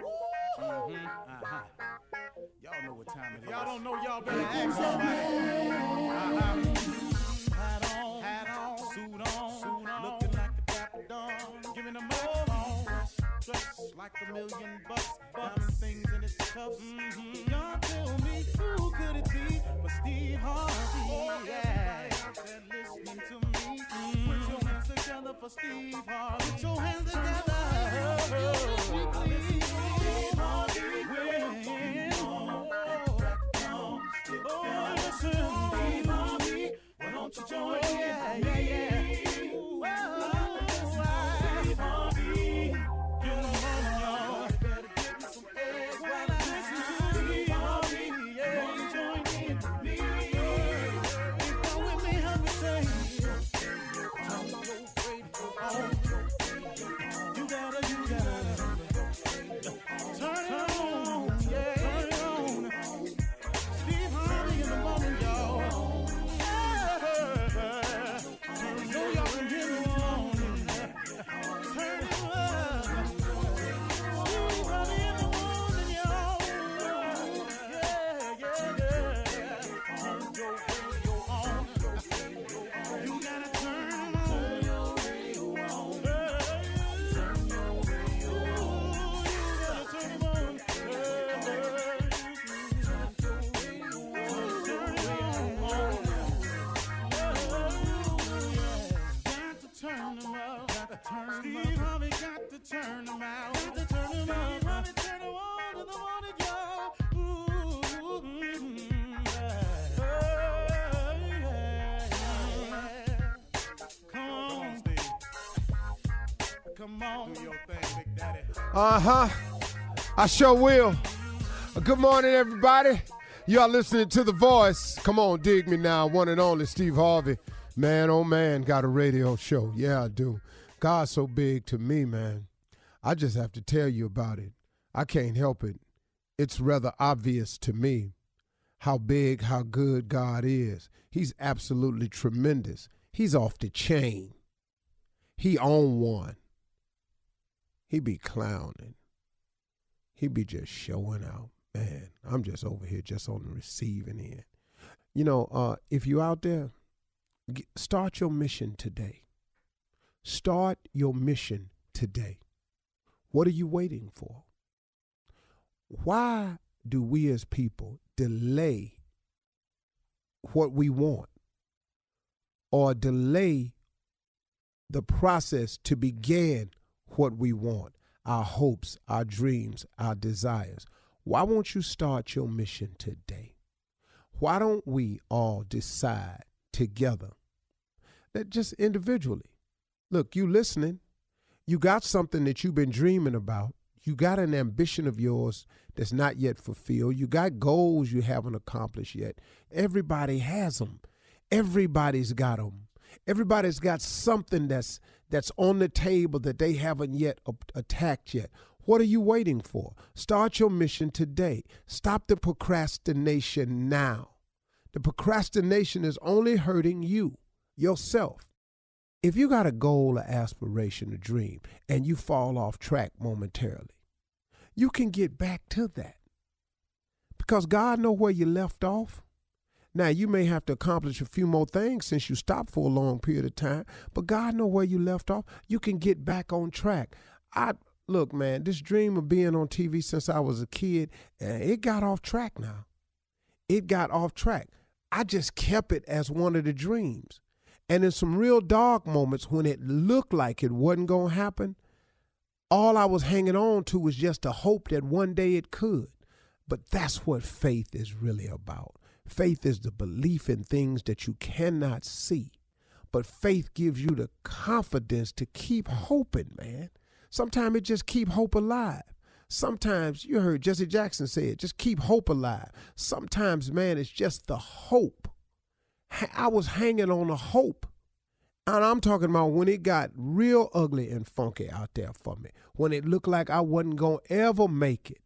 Mm-hmm. Uh-huh. Y'all know what time it is. Y'all don't know, y'all better ask somebody. Uh-huh. Hat on, hat on, suit on, suit on, looking like a dapper dawn, giving them all on. Dressed like a million bucks, diamond things in his cuffs. Mm-hmm. Y'all tell me who could it be but Steve Harvey? Oh, yeah. Everybody out there listening to me, mm-hmm. put your hands together for Steve Harvey. Put your hands together. Oh, Steve Why don't you join in? Yeah, yeah. Uh huh. I sure will. Uh, Good morning, everybody. Y'all listening to The Voice. Come on, dig me now. One and only Steve Harvey. Man, oh man, got a radio show. Yeah, I do. God's so big to me, man. I just have to tell you about it. I can't help it. It's rather obvious to me how big, how good God is. He's absolutely tremendous. He's off the chain. He on one. He be clowning. He be just showing out. Man, I'm just over here just on the receiving end. You know, uh, if you out there, start your mission today. Start your mission today. What are you waiting for? Why do we as people delay what we want or delay the process to begin what we want, our hopes, our dreams, our desires? Why won't you start your mission today? Why don't we all decide together that just individually, look, you listening, you got something that you've been dreaming about. You got an ambition of yours that's not yet fulfilled. You got goals you haven't accomplished yet. Everybody has them. Everybody's got them. Everybody's got something that's that's on the table that they haven't yet attacked yet. What are you waiting for? Start your mission today. Stop the procrastination now. The procrastination is only hurting you, yourself. If you got a goal, an aspiration, a dream, and you fall off track momentarily, you can get back to that. Because God know where you left off. Now you may have to accomplish a few more things since you stopped for a long period of time, but God know where you left off. You can get back on track. I look, man, this dream of being on TV since I was a kid, eh, it got off track now. It got off track. I just kept it as one of the dreams. And in some real dark moments when it looked like it wasn't going to happen, all I was hanging on to was just a hope that one day it could. But that's what faith is really about. Faith is the belief in things that you cannot see. But faith gives you the confidence to keep hoping, man. Sometimes it just keep hope alive. Sometimes you heard Jesse Jackson say it, just keep hope alive. Sometimes, man, it's just the hope. I was hanging on a hope. And I'm talking about when it got real ugly and funky out there for me. When it looked like I wasn't going to ever make it.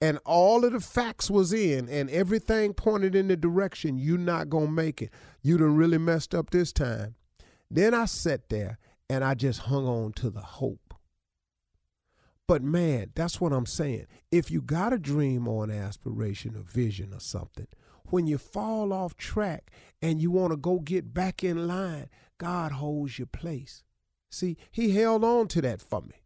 And all of the facts was in and everything pointed in the direction you're not to make it. You done really messed up this time. Then I sat there and I just hung on to the hope. But man, that's what I'm saying. If you got a dream or an aspiration or vision or something, when you fall off track and you want to go get back in line, God holds your place. See, He held on to that for me.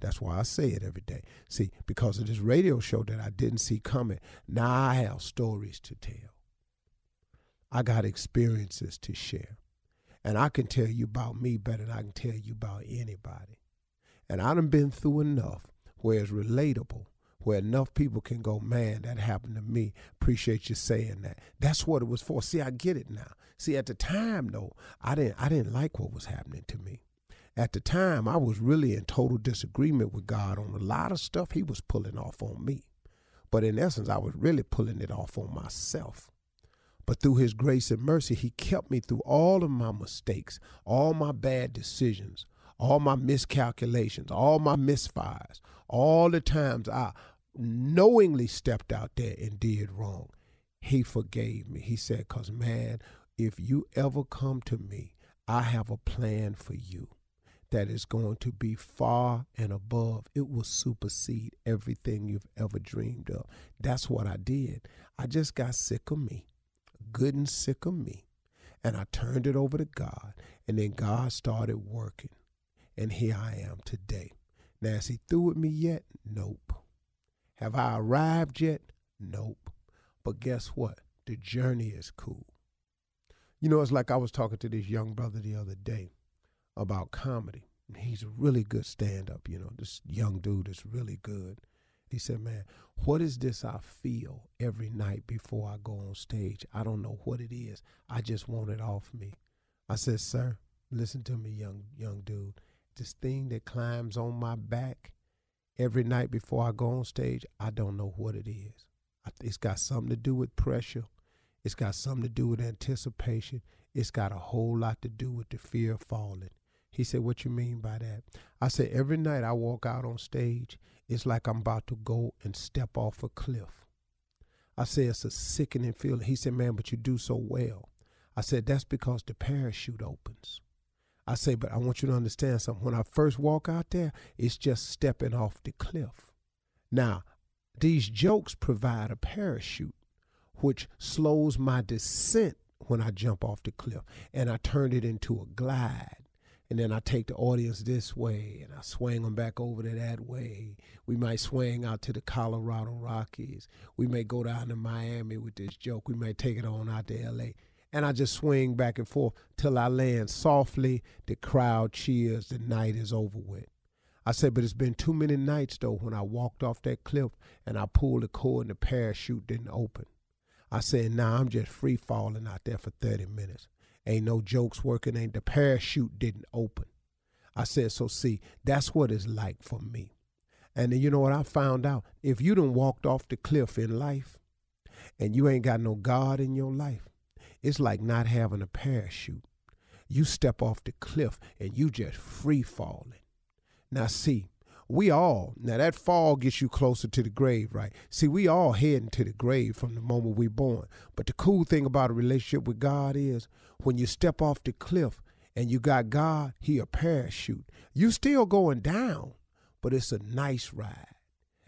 That's why I say it every day. See, because of this radio show that I didn't see coming, now I have stories to tell. I got experiences to share. And I can tell you about me better than I can tell you about anybody. And I done been through enough where it's relatable, where enough people can go, man, that happened to me. Appreciate you saying that. That's what it was for. See, I get it now. See, at the time though, I didn't I didn't like what was happening to me at the time, I was really in total disagreement with God on a lot of stuff he was pulling off on me. But in essence, I was really pulling it off on myself. But through his grace and mercy, he kept me through all of my mistakes, all my bad decisions, all my miscalculations, all my misfires, all the times I knowingly stepped out there and did wrong. He forgave me. He said, Because, man, if you ever come to me, I have a plan for you that is going to be far and above. It will supersede everything you've ever dreamed of. That's what I did. I just got sick of me, good and sick of me. And I turned it over to God. And then God started working. And here I am today. Now, is he through with me yet? Nope. Have I arrived yet? Nope. But guess what? The journey is cool. You know, it's like I was talking to this young brother the other day about comedy. He's a really good stand up, you know, this young dude is really good. He said, Man, what is this I feel every night before I go on stage? I don't know what it is. I just want it off me. I said, Sir, listen to me, young young dude. This thing that climbs on my back every night before I go on stage, I don't know what it is. It's got something to do with pressure. It's got something to do with anticipation. It's got a whole lot to do with the fear of falling. He said, What you mean by that? I said, Every night I walk out on stage, it's like I'm about to go and step off a cliff. I said, It's a sickening feeling. He said, Man, but you do so well. I said, That's because the parachute opens. I say, But I want you to understand something. When I first walk out there, it's just stepping off the cliff. Now, these jokes provide a parachute, which slows my descent when I jump off the cliff, and I turn it into a glide and then I take the audience this way and I swing them back over to that way. We might swing out to the Colorado Rockies. We may go down to Miami with this joke. We may take it on out to LA. And I just swing back and forth till I land softly. The crowd cheers. The night is over with. I said, but it's been too many nights though when I walked off that cliff and I pulled the cord and the parachute didn't open. I said, now nah, I'm just free falling out there for 30 minutes. Ain't no jokes working, ain't the parachute didn't open. I said, so see, that's what it's like for me. And then you know what I found out? If you done walked off the cliff in life and you ain't got no God in your life, it's like not having a parachute. You step off the cliff and you just free falling. Now see, we all now that fall gets you closer to the grave right? See we all heading to the grave from the moment we're born. But the cool thing about a relationship with god is when you step off the cliff and you got god he a parachute. You still going down but it's a nice ride.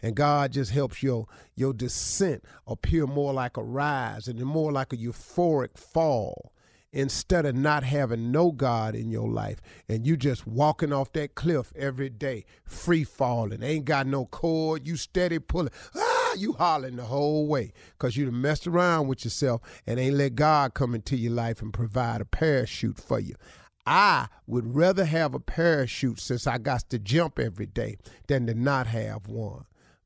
And God just helps your your descent appear more like a rise and more like a euphoric fall instead of not having no God in your life and you just walking off that cliff every day, free falling, ain't got no cord, you steady pulling, ah, you hollering the whole way because you done messed around with yourself and ain't let God come into your life and provide a parachute for you. I would rather have a parachute since I got to jump every day than to not have one.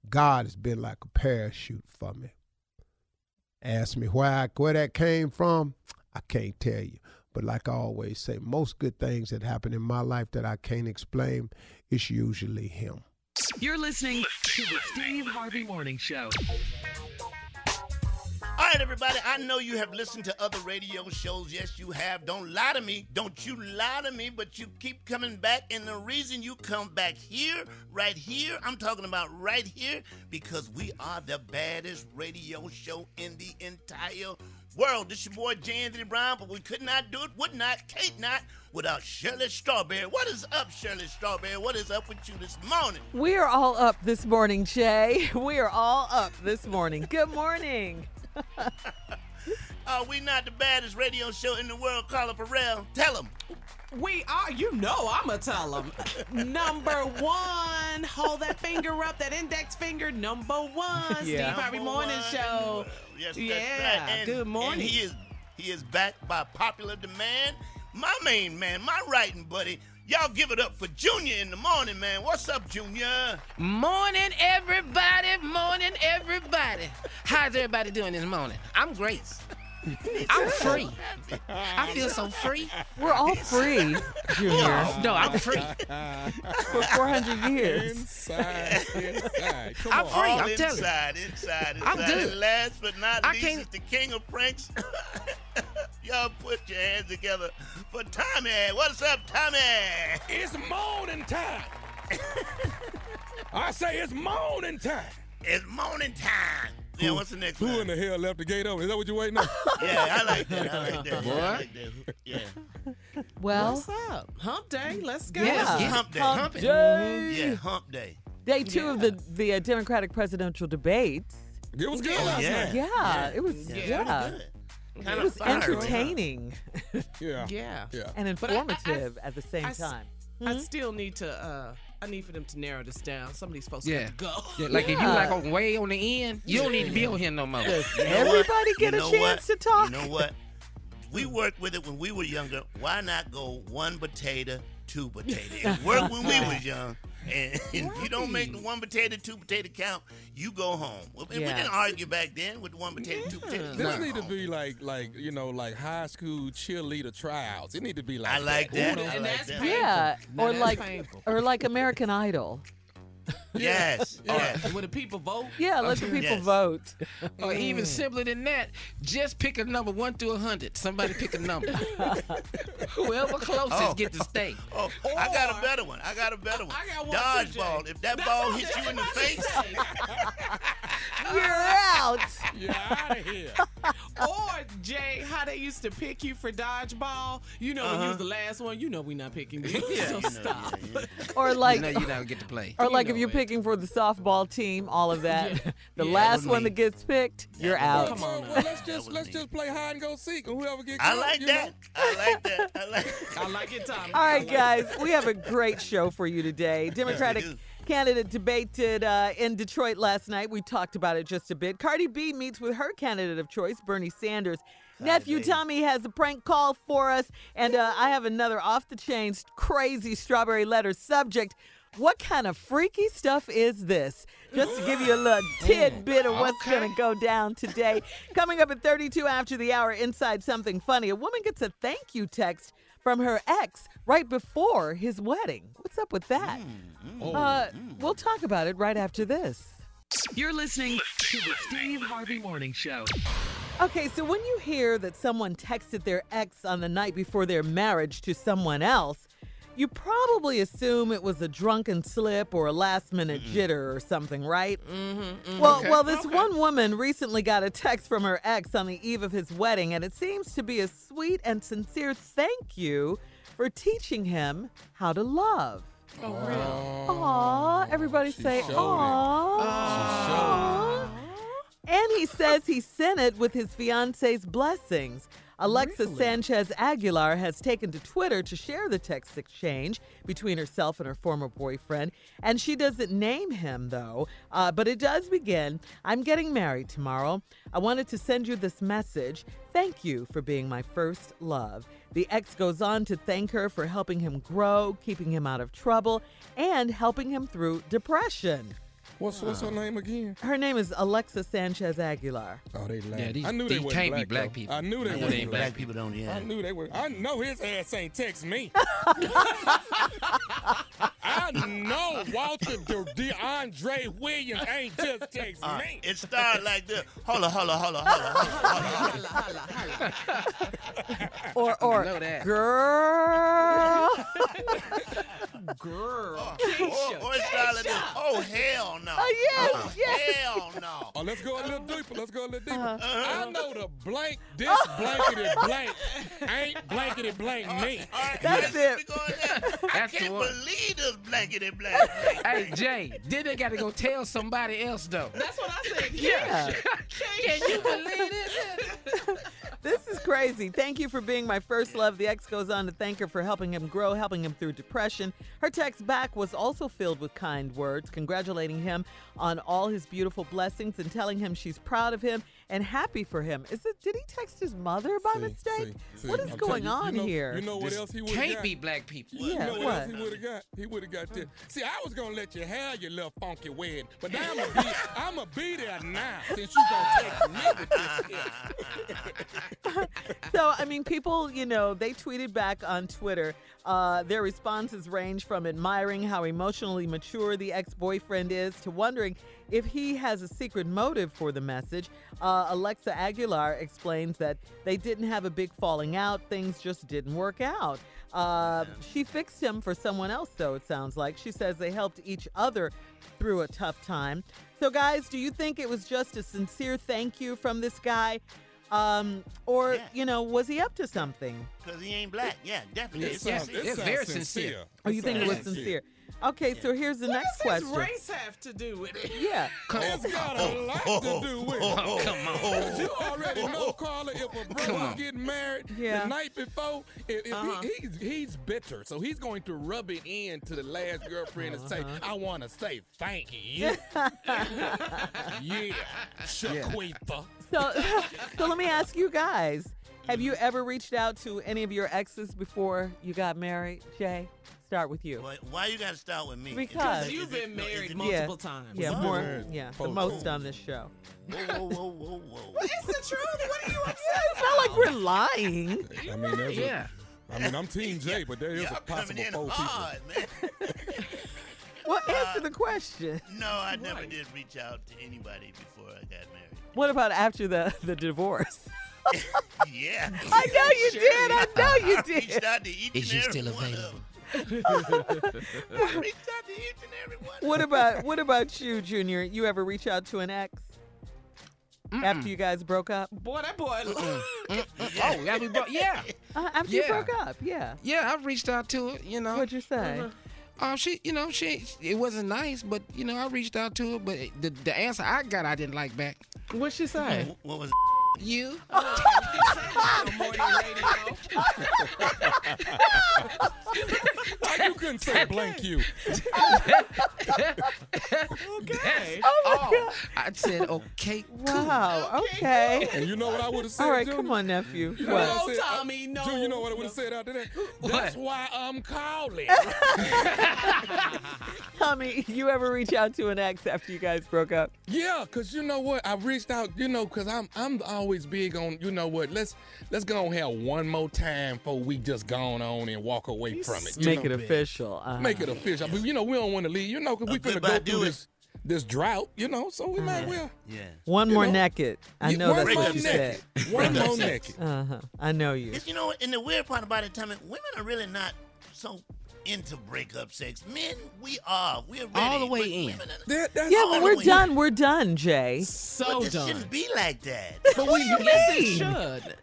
God has been like a parachute for me. Ask me I, where that came from. I can't tell you. But like I always say, most good things that happen in my life that I can't explain, it's usually him. You're listening to the Steve Harvey Morning Show. All right, everybody. I know you have listened to other radio shows. Yes, you have. Don't lie to me. Don't you lie to me, but you keep coming back. And the reason you come back here, right here, I'm talking about right here, because we are the baddest radio show in the entire world. This your boy J. Anthony Brown, but we could not do it, would not, Kate not, without Shirley Strawberry. What is up, Shirley Strawberry? What is up with you this morning? We are all up this morning, Jay. We are all up this morning. Good morning. Are uh, we not the baddest radio show in the world, Carla Ferrell? Tell them. We are, you know, I'ma tell them. number one, hold that finger up, that index finger. Number one, Yeah. Steve Harvey Morning Show. Yes, Yeah, that's right. And, good morning. And he is he is backed by popular demand. My main man, my writing buddy. Y'all give it up for Junior in the morning, man. What's up, Junior? Morning, everybody. Morning, everybody. How's everybody doing this morning? I'm great. I'm free. I feel so free. We're all free, Junior, No, I'm free. for 400 years. Inside, inside. Come I'm on. free. All I'm telling you. inside, inside, inside. I'm good. And last but not I least, can't- is the king of pranks. Y'all put your hands together for Tommy. What's up, Tommy? It's morning time. I say it's morning time. It's morning time. Yeah, what's the next Who one? in the hell left the gate open? Is that what you're waiting on? Yeah, I like that. I like that. Boy. I like that. Yeah. Well, What's up? Hump day, let's go. Yeah. Let's hump day. Hump Hump day. Yeah, hump day. day two of the, the uh, Democratic presidential debates. It was good Oh, last yeah. night. Yeah, it was, Yeah, yeah. pretty good. It Kinda was fiery, huh? entertaining Yeah. Yeah. Yeah. and But I- I- I- informative at the same I s- time. I still need to, uh, I need for them to narrow this down. Some of these folks Yeah. got to go. Yeah, like if you Yeah. like on way on the end, you don't need to be on here no more. You know Everybody what? get You a chance what? to talk. You know what? We worked with it when we were younger. Why not go one potato, two potato? It worked when we was young. And if you don't make the one potato, two potato count, you go home. Well, We didn't argue back then with the one potato, two potato. you This go need to be like, like you know, like high school cheerleader tryouts. It need to be like. I like that. You know? I like that's that. Yeah, Now or that's like painful. or like American Idol. Yes. yes. When the people vote, Yeah, let the people Yes. vote. Or even mm. simpler than that, just pick a number one through a hundred. Somebody pick a number. Whoever closest Oh. get to stay. Oh, oh, I got a better one. I got a better one. I got one Dodgeball. If that That's ball hits you in the face. You're out. Yeah, out of here. or Jay, how they used to pick you for dodgeball. You know, when you was uh-huh. the last one, you know we not picking you. yeah, so you know, stop. yeah, yeah. Or like you know you don't get to play. or You like if you're it. Picking for the softball team, all of that. The Yeah, last one me. that gets picked, you're out. Come on Well, well, let's just let's me. just play hide and go seek, and whoever get I like that. know. I like that. I like I like it, Tommy. All right, like guys, we have a great show for you today. Democratic do. candidate debated uh, in Detroit last night. We talked about it just a bit. Cardi B meets with her candidate of choice, Bernie Sanders. Nephew baby. Tommy has a prank call for us, and uh, I have another off the chain, crazy strawberry letter subject. What kind of freaky stuff is this? Just to give you a little tidbit of what's Okay. going to go down today. Coming up at 32 after the hour, inside something funny. A woman gets a thank you text from her ex right before his wedding. What's up with that? Uh, we'll talk about it right after this. You're listening to the Steve Harvey Morning Show. Okay, so when you hear that someone texted their ex on the night before their marriage to someone else, you probably assume it was a drunken slip or a last minute jitter or something, right? Mm-hmm, well, Okay. well, this one woman recently got a text from her ex on the eve of his wedding, and it seems to be a sweet and sincere thank you for teaching him how to love. Oh, really? Aw, everybody she say showed it. aw. Aw. And he says he sent it with his fiance's blessings. Alexa Really? Sanchez Aguilar has taken to Twitter to share the text exchange between herself and her former boyfriend. And she doesn't name him, though. Uh, but it does begin I'm getting married tomorrow. I wanted to send you this message. Thank you for being my first love. The ex goes on to thank her for helping him grow, keeping him out of trouble, and helping him through depression. What's what's her ah. name again? Her name is Alexa Sanchez Aguilar. Oh, they laugh. Yeah, these- I knew these they were can't black, be black though. people. I knew they I know were they ain't black. Black people don't, yeah. I knew they were. I know his ass ain't text me. I know Walter De- DeAndre Williams ain't just text All right, me. it started like this. Hold on, hold on, hold on, hold on, hold on. Holla, holla, holla. Or, or know that. girl. Girl. Or, or it started like this. Oh, hell no. Oh, yes, Oh, yes. hell no. Oh, let's go a little uh-huh. deeper. Let's go a little deeper. Uh-huh. I know the blank, this uh-huh. blankety blank ain't blankety blank me. All right, That's let's it. go in. I can't one. believe this blankety blank. Hey, Jay, then they got to go tell somebody else, though. That's what I said. Yeah. Can you believe this? This is crazy. Thank you for being my first love. The ex goes on to thank her for helping him grow, helping him through depression. Her text back was also filled with kind words, congratulating him on all his beautiful blessings and telling him she's proud of him and happy for him. Is it? Did he text his mother by See, mistake? see, what see. is I'm going you, on you know, here? You know what This else he would have Can't got? be black people. You Yeah, know what, what? else he would have got? He would have got this. See, I was gonna let you have your little funky wedding, but now I'm gonna be, I'm gonna be there now since you're gonna take me with this. here. so I mean, people, you know, they tweeted back on Twitter. Uh, their responses range from admiring how emotionally mature the ex-boyfriend is to wondering if he has a secret motive for the message. Uh, Alexa Aguilar explains that they didn't have a big falling out; things just didn't work out. Uh, she fixed him for someone else, though. It sounds like she says they helped each other through a tough time. So, guys, do you think it was just a sincere thank you from this guy? Um, or, Yeah. you know, was he up to something? Because he ain't black. Yeah, definitely. It It's sounds, sincere. It's very sincere. sincere. Oh, you think it was sounds sincere? Okay, so here's the next What does question. race have to do with it? Yeah. It's got a lot to do with it. Oh, come on. You already know, Carla, if a Come brother on. married Yeah. the night before, if, if Uh-huh. he, he's he's bitter, so he's going to rub it in to the last girlfriend and say, "I want to say thank you." yeah, Shaquita. So, so let me ask you guys: Have you ever reached out to any of your exes before you got married? Jay, start with you. Why, why you got to start with me? Because- it- You've is it- been no, is married it- multiple times. Yeah, more. Married Yeah, the folks. most on this show. Whoa, whoa, whoa, whoa, whoa. It's the truth. What are you upset It's not like we're lying. I mean, there's Yeah. a, I mean, I'm Team J, but there is Y'all a coming possible in four people. hard, man. Well, answer the question. No, I never did reach out to anybody before I got married. What about after the the divorce? Yeah. I know you did. I know you reached did. out to each Is and you every still one available? Of them. I reached out to each and every one. What about what about you, Junior? You ever reach out to an ex after you guys broke up? Boy, that boy. Oh, yeah, we brought, yeah, Uh, after you broke up, yeah. yeah. I've reached out to her. You know, What'd you say? Um, she, you know, she, it wasn't nice, but you know, I reached out to her, but the the answer I got, I didn't like back. What'd she say? What was You, Why you couldn't say blank you? Okay. oh, my oh. God. I said okay, cool. Wow. Okay. And you know what I would have said? All right, Junior? come on, nephew. You know what No, said? Tommy, no. Dude, you know what I would have said after that? That's why I'm calling. Tommy, you ever reach out to an ex after you guys broke up? Yeah, cause you know what? I reached out, you know, cause I'm I'm always big on, you know what? Let's let's go and have one more time before we just gone on and walk away from it. you Make know? it official. Uh-huh. Make it official. But you know, we don't want to leave, you know, cause we A finna go through this this drought, you know, so we might well. Yeah. One more know, naked. I Yeah, know one that's what you said. One more sex. naked. Uh huh. I know you. It's, you know what? And the weird part about it, Tommy, women are really not so into breakup sex. Men, we are. We're ready. All the way but in. women That, that's Yeah, all when we're way- done, we're done, Jay. So but this done. shouldn't be like that. but we Yes, it should.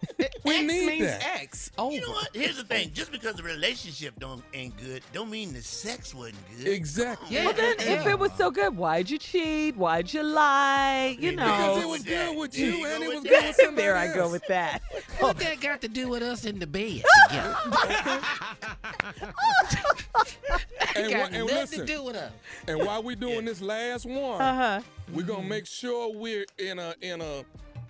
We X need means that. X. Over. You know what? Here's the thing. Just because the relationship don't ain't good, don't mean the sex wasn't good. Exactly. Yeah. Well, then, if it was so good, why'd you cheat? Why'd you lie? You know. Because it was good with you you and it was good with somebody there I go with that. What that got to do with us in the bed together? And, got wha- and nothing listen, to do with us. and while we doing this last one, Uh-huh. we're gonna make sure we're in a in a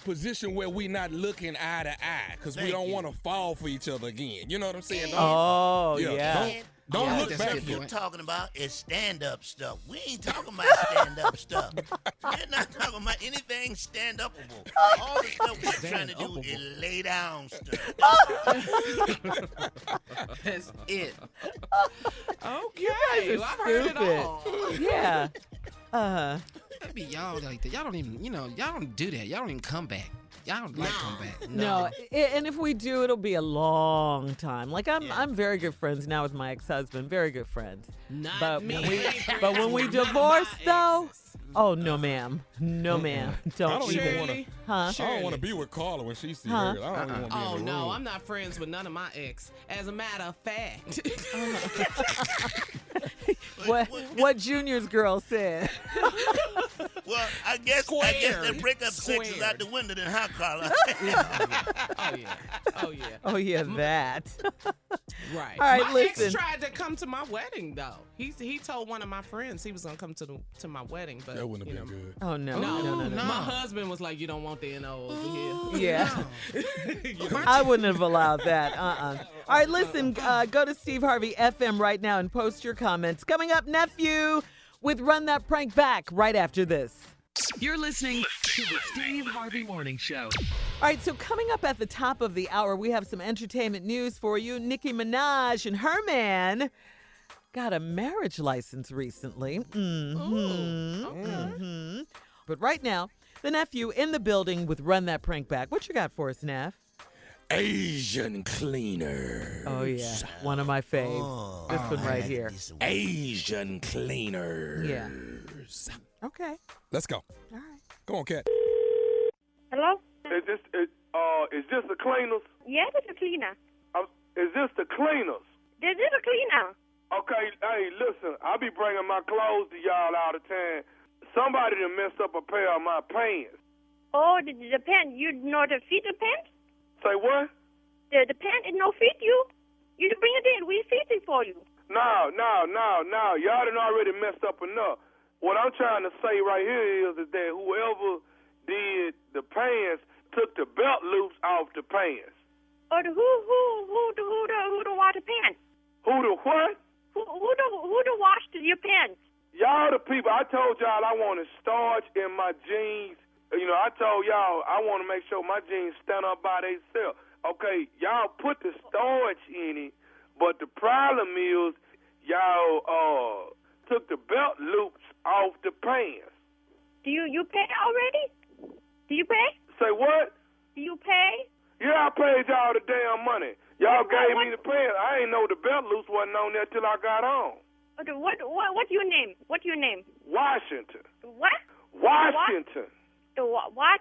position where we not looking eye to eye because we Thank don't you. want to fall for each other again. You know what I'm saying? Don't- Oh, yeah. yeah. Don't, Don't Yeah, look that's a back. good You're talking about is stand up stuff. We ain't talking about stand up stuff. We're not talking about anything stand upable. All the stuff we're trying to do is lay down stuff. That's it. Okay. well, I've heard it stupid. all. Yeah. Uh, That be y'all like that. Y'all don't even, you know, y'all don't do that. Y'all don't even come back. Y'all don't like come back. no, i- and if we do, it'll be a long time. Like I'm, I'm very good friends now with my ex-husband. Very good friends. Not But me. when we- I but when we with divorce, though, exes. Oh no, ma'am. No, ma'am. Don't, I don't even even. wanna- Shirley, Huh? I don't want to be with Carla when she sees Huh? her. I don't even want to be Oh in the oh, no, room. I'm not friends with none of my ex. As a matter of fact, What what Junior's girl said. Well, I guess I guess that Squared. breakup sex is out the window then, huh, Carla? oh yeah, oh yeah, Oh yeah, that. right. All right, my listen. ex tried to come to my wedding though. He he told one of my friends he was gonna come to the to my wedding, but That wouldn't have been know, good. Oh no, No, no, no, no. My husband was like, "You don't want the NOs here." Yeah. I wouldn't have allowed that. Uh-uh. All right, listen, uh, go to Steve Harvey FM right now and post your comments. Coming up, nephew, with Run That Prank Back right after this. You're listening to the Steve Harvey Morning Show. All right, so coming up at the top of the hour, we have some entertainment news for you. Nicki Minaj and her man got a marriage license recently. hmm hmm But right now, the nephew in the building with Run That Prank Back. What you got for us, Neff? Asian cleaner. Oh, yeah. One of my faves. this one right here. Asian cleaner. Yeah. Okay. Let's go. All right. Come on, cat. Hello? Is this is, uh is this the cleaners? Yeah, this is a cleaner. Uh, is this the cleaners? This is a cleaner. Okay, hey, listen, I be bringing my clothes to y'all all the time. Somebody done messed up a pair of my pants. Oh, the, the pant. You know the fit the pants? Say what? The the pant is no fit you. You bring it in. We fit it for you. No, no, no, no. Y'all done already messed up enough. What I'm trying to say right here is, is that whoever did the pants took the belt loops off the pants. Oh, the who who who the who the who the wash the pants? Who the what? Who who the who the w who the wash the, your pants? Y'all the people. I told y'all I want wanted starch in my jeans. You know, I told y'all I want to make sure my jeans stand up by themselves. Okay, y'all put the starch in it, but the problem is y'all uh took the belt loops off the pants. Do you you pay already? Do you pay? Say what? Do you pay? Yeah, I paid y'all the damn money. Y'all gave me the pants. I ain't know the belt loops wasn't on there till I got home. Okay, What what what's your name? What's your name? Washington. What? Washington. The what? What?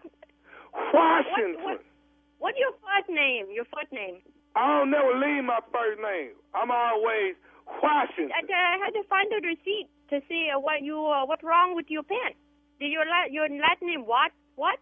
Washington. What, what, what's your first name? Your first name? I don't never leave my first name. I'm always Washington. I, I had to find the receipt to see uh, what you uh, what's wrong with your pen. Did your la- your last name what? What?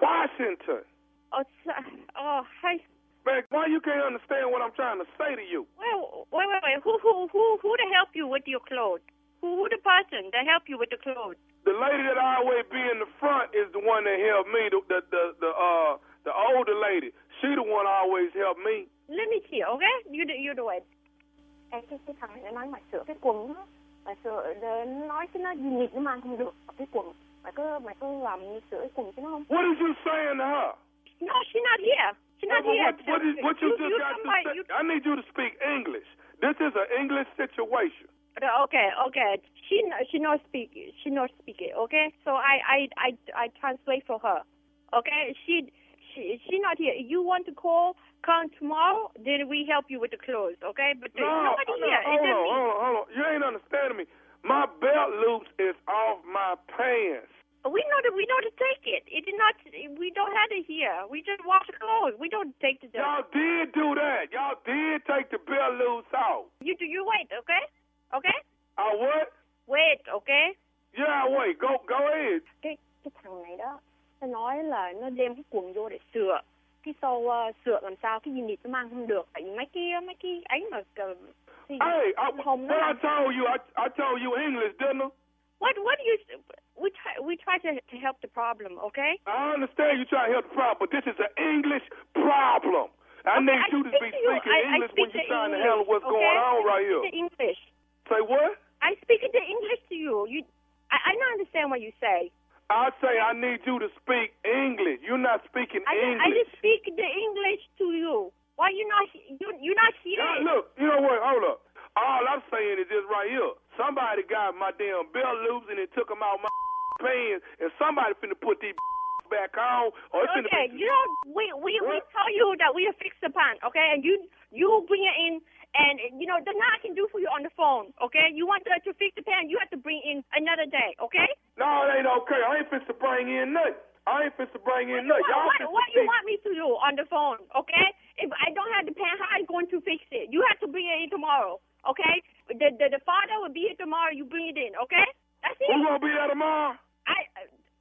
Washington. Oh, so, oh, hi. Man, why you can't understand what I'm trying to say to you? Well, wait, wait, wait. Who, who, who, who to help you with your clothes? Who, who the person that help you with the clothes? The lady that always be in the front is the one that helped me. The the the, the uh the older lady. She the one always helped me. Let me see, okay? You do, you do it. Ê, cái, cái thằng này nó nói mày sửa cái quần á. Mày sửa, nó nói cái nó gì nghịch nó mang không được. Cái quần. Mày cứ, mày cứ làm như sửa cái quần cho nó không? What is you saying to her? No, she's not here. She's not Well, here. what, what, is, what you, you, just you got to say? you I need you to speak English. This is an English situation. Okay, okay. She she not speak she not speak it. Okay, so I I I I translate for her. Okay, she she she not here. You want to call? Come tomorrow. Then we help you with the clothes. Okay, but there's No, nobody no, here. hold on, hold on, hold on. You ain't understanding me. My belt loops is off my pants. We know that we know to take it. It is not. We don't have it here. We just wash the clothes. We don't take the. Y'all did do that. Y'all did take the belt loops off. You do you wait? Okay, okay. I what? Wait, okay. Yeah, wait. Go, go ahead. cái cái thằng này đó nó nói là nó đem cái quần vô để sửa cái sau ờ, sửa làm sao cái gì nịt nó mang không được tại vì mấy cái mấy cái ấy mà ờ, thì Hey, I, what I told you, I, I told you English, didn't I? what what do you we try we try to to help the problem okay I understand you try to help the problem, but this is an English problem. I Okay, need I you to speak be to you. speaking I- I English when you're trying to English, handle what's okay? going on right I here. English. Say what? I speak the English to you. You, I, I don't understand what you say. I say I need you to speak English. You're not speaking I, I English. just speak the English to you. Why you not? You, you're not here. Now, look, you know what? Hold up. All I'm saying is this right here. Somebody got my damn belt loose and it took them out my pants, and somebody finna put these back on. Or it's finna Okay, be- you know, we we we tell you that we fix the pan, okay, and you you bring it in, and you know, the I can do for you on the phone, okay. You want to, to fix the pan, you have to bring in another day, okay. No, it ain't okay. I ain't finna to bring in nothing. I ain't finna to bring in nothing. What, what, what you want me to do on the phone, okay? If I don't have the pan, how I going to fix it? You have to bring it in tomorrow, okay? The the, the father will be here tomorrow. You bring it in, okay? That's it. Who gonna be there tomorrow? I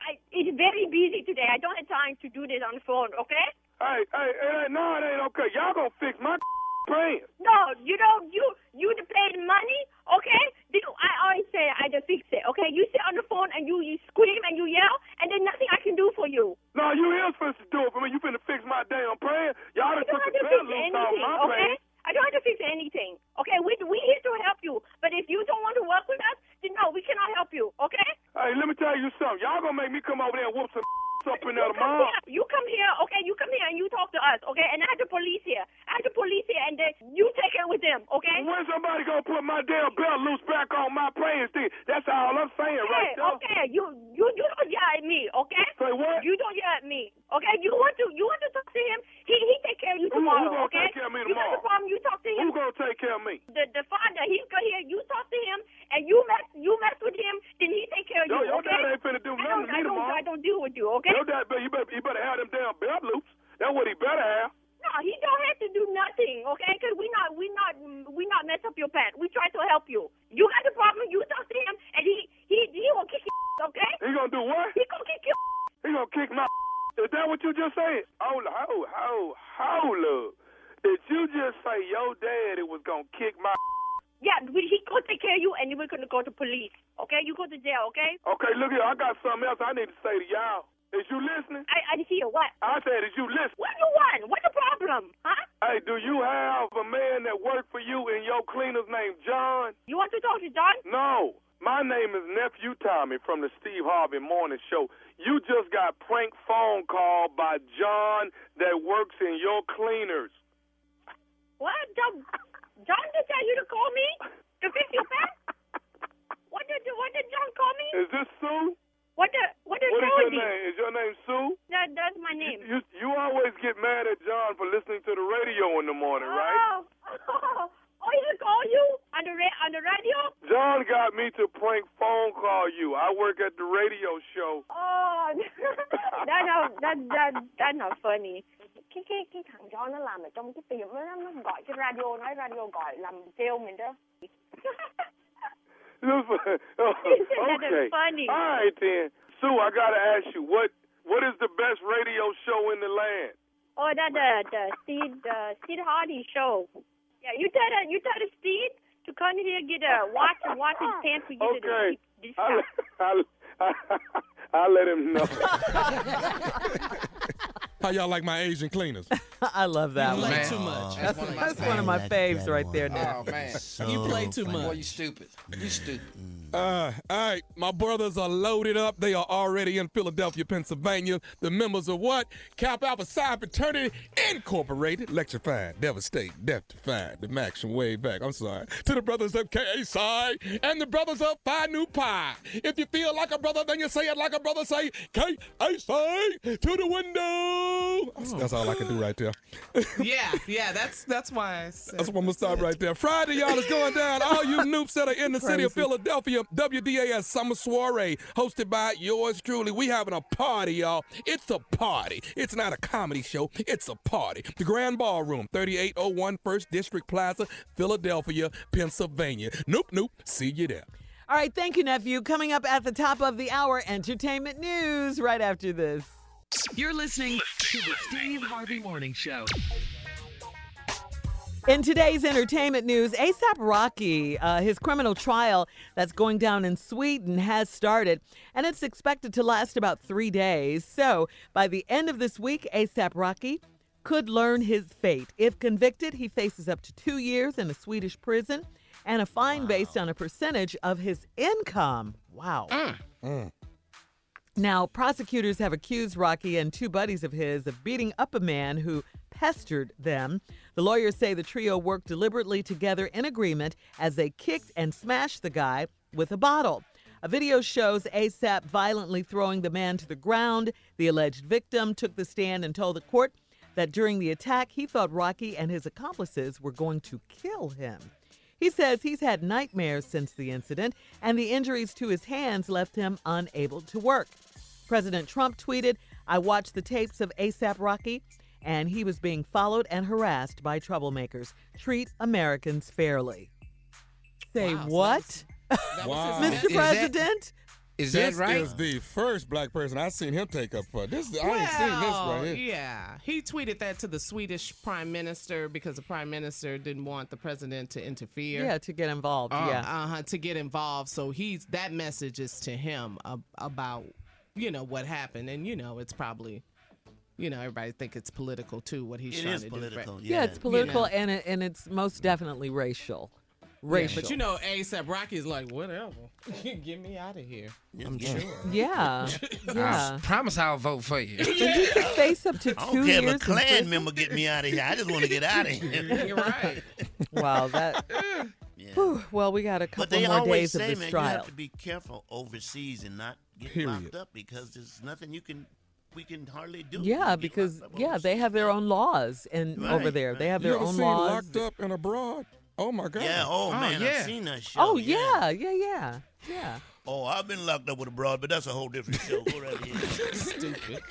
I it's very busy today. I don't have time to do this on the phone, okay? Hey, hey, ain't, no, it ain't okay. Y'all gonna fix my pants. No, you don't. You you to pay the money, okay? You, I always say I just fix it, okay? You sit on the phone and you you scream and you yell, and there's nothing I can do for you. No, you is supposed to do it for me. You finna fix my damn pants. Y'all done took the to fix loose off my okay? I don't have to fix anything, okay? We we here to help you, but if you don't want to work with us, then no, we cannot help you, okay? Hey, let me tell you something. Y'all gonna make me come over there and whoop some up in come here. You come here, okay? You come here and you talk to us, okay? And I have the police here. I have the police here, and then you take it with them, okay? When somebody gonna put my damn belt loose back on my pants, then that's all I'm saying right Okay, there. okay. You you you don't yell at me, okay? Say what? You don't yell at me, okay? You want to you want to talk to him? He he take care of you tomorrow, Who- who gonna okay? take care of me tomorrow? You got the problem? You talk to him. Who gonna take care of me? The the father, he go here. You talk to him, and you mess you mess with him. Then he take care of you. Yo, you, your okay? dad ain't finna do I nothing don't to me I don't tomorrow. I don't deal with you, okay? Your dad, you better, you better have them damn belt loose. That's what he better have. No, he don't have to do nothing, okay? Because we not we not we not mess up your pants. We try to help you. You got the problem. You talk to him, and he he he will kick your okay? He gonna do what? He gonna kick you. He gonna kick my. Is that what you just said? Hold, hold, hold, hold up. Did you just say your daddy was gonna kick my? Yeah, we, he gonna take care of you, and then we're gonna go to police. Okay, you go to jail. Okay? Okay, look here. I got something else I need to say to y'all. Is you listening? I I hear what? I said, is you listening? What you want? What's the problem? Huh? Hey, do you have a man that worked for you in your cleaners named John? You want to talk to John? No. My name is Nephew Tommy from the Steve Harvey Morning Show. You just got prank phone call by John that works in your cleaners. What? John, John did tell you to call me to fix your pants? What did what did John call me? Is this Sue? What the what What is your name? Is your name Sue? That that's my name. You you always get mad at John for listening to the radio in the morning, right? Oh, oh, he call you on the ra- on the radio? John got me to prank phone call you. I work at the radio show. Oh, that not that that that not funny. Cái cái cái thằng John nó làm ở trong cái tiệm đó nó gọi cái radio nói radio gọi làm treo mình đó. Okay. That is funny. All right then. Sue, I gotta ask you, what what is the best radio show in the land? Oh, that the the Steve the Steve Hardy show. Yeah, you tell the, you tell the Steve to come here get a watch and watch his pants to get Okay. a cheap I'll, discount. I'll, I'll let him know. How y'all like my Asian cleaners? I love that You one. play too much. That's, one of my that's one of my faves right there, Nick. Oh man, You play too much. boy, you stupid. You stupid. Uh, all right, my brothers are loaded up. They are already in Philadelphia, Pennsylvania. The members of what? Kappa Alpha Psi Fraternity Incorporated. Electrified, devastating, death defying. The from way back. I'm sorry. To the brothers of KA Psi and the brothers of Phi Nu Pi. If you feel like a brother, then you say it like a brother. Say KA Psi to the window. That's, that's all I can do right there. Yeah, yeah. That's that's why I said. That's where I'm gonna stop right there. Friday, y'all, is going down. All you Nupes that are in the city of Philadelphia, WDAS Summer Soiree, hosted by yours truly. We having a party, y'all. It's a party. It's not a comedy show. It's a party. The Grand Ballroom, 3801 First District Plaza, Philadelphia, Pennsylvania. Nope, nope. See you there. All right, thank you, nephew. Coming up at the top of the hour, entertainment news right after this. You're listening to the Steve Harvey Morning Show. In today's entertainment news, ASAP Rocky, uh, his criminal trial that's going down in Sweden has started, and it's expected to last about three days. So by the end of this week, ASAP Rocky could learn his fate. If convicted, he faces up to two years in a Swedish prison and a fine based on a percentage of his income. Wow. Now, prosecutors have accused Rocky and two buddies of his of beating up a man who pestered them. The lawyers say the trio worked deliberately together in agreement as they kicked and smashed the guy with a bottle. A video shows ASAP violently throwing the man to the ground. The alleged victim took the stand and told the court that during the attack, he thought Rocky and his accomplices were going to kill him. He says he's had nightmares since the incident, and the injuries to his hands left him unable to work. President Trump tweeted, I watched the tapes of ASAP Rocky, and he was being followed and harassed by troublemakers. Treat Americans fairly. Say Wow, so what? Wow. Mr. that- President? Is This that right? This is the first black person I've seen him take up for. This I ain't seen this Well, right here. Yeah, he tweeted that to the Swedish prime minister because the prime minister didn't want the president to interfere. Yeah, to get involved. Uh, yeah. uh-huh, to get involved. So he's that message is to him ab- about you know what happened, and you know it's probably you know everybody think it's political too. What he's It trying is to political. do. Yeah, Yeah, it's political know. and it, and it's most mm. definitely racial. Yeah, Racial. but you know, ASAP Rocky is like, whatever, get me out of here. I'm yeah. sure. Yeah. yeah. I promise I'll vote for you. And he could face up to I two don't care if a in Klan member get me out of here. I just want to get out of here. You're right. Wow, that. Yeah. Whew, well, we got a couple they more always days of say, this man, you trial. have to be careful overseas and not get Period. locked up because there's nothing you can we can hardly do. Yeah, because yeah, they have their own laws and Right, over there. They right. have You their ever own seen laws. Locked Up and Abroad? Oh my God. Yeah. Oh, Oh, man, yeah. I've seen that show. Oh yeah, yeah, yeah, yeah. Oh, I've been locked up with a broad, but that's a whole different show. Go right ahead. Stupid.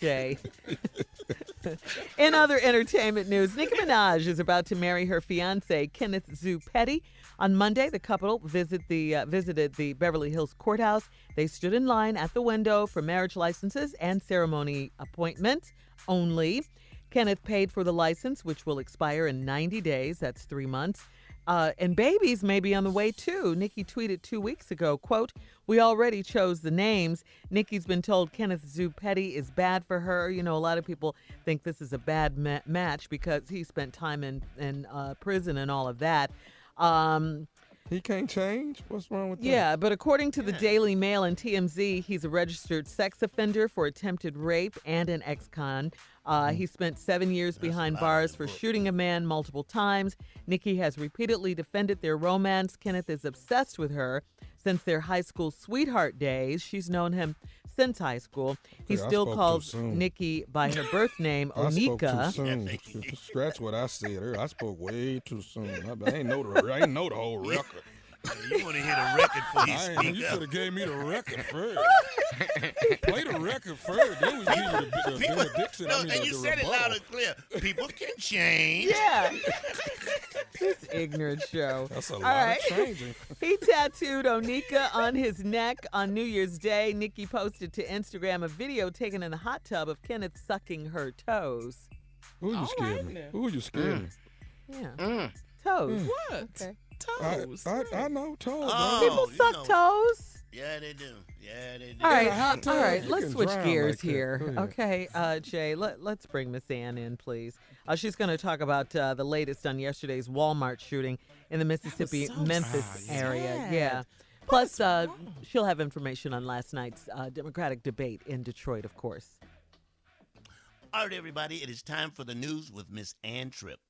Jay. In other entertainment news, Nicki Minaj is about to marry her fiance Kenneth Zoo Petty. On Monday, the couple visit the uh, visited the Beverly Hills courthouse. They stood in line at the window for marriage licenses and ceremony appointments only. Kenneth paid for the license, which will expire in 90 days. That's three months. Uh, and babies may be on the way too. Nicki tweeted two weeks ago, quote, we already chose the names. Nicki's been told Kenneth Zoo Petty is bad for her. You know, a lot of people think this is a bad ma- match because he spent time in, in uh, prison and all of that. Um, He can't change? What's wrong with that? yeah, but according to the Daily Mail and TMZ, he's a registered sex offender for attempted rape and an ex-con. Uh, he spent seven years behind bars for shooting a man multiple times. Nicki has repeatedly defended their romance. Kenneth is obsessed with her since their high school sweetheart days. She's known him since high school. He Okay, still calls. Nicki by her birth name, I spoke too Onika. soon. Scratch what I said. earlier. I spoke way too soon. I, I ain't know the I ain't know the whole record. You want to hear the record before you speak you should have gave me the record first. Play the record first. Then we give you the, the People, benediction. no, I mean, and the, you the said it loud and clear. People can change. Yeah. This ignorant show. That's a All lot right. of changing. He tattooed Onika on his neck on New Year's Day. Nicki posted to Instagram a video taken in the hot tub of Kenneth sucking her toes. Ooh, you All scared right me. now. Ooh, you scared me. Yeah. Mm. Toes. What? Okay. Toes. I, I, I know toes. Oh, People you suck know. toes. Yeah, they do. Yeah, they do. All right, a hot all tub, right. you Let's switch gears like here. Okay, uh, Jay. Let Let's bring Miss Ann in, please. Uh, she's going to talk about uh, the latest on yesterday's Walmart shooting in the Mississippi so Memphis sad. area. Yeah. Plus, uh, she'll have information on last night's uh, Democratic debate in Detroit, of course. All right, everybody, it is time for the news with Miss Ann Tripp.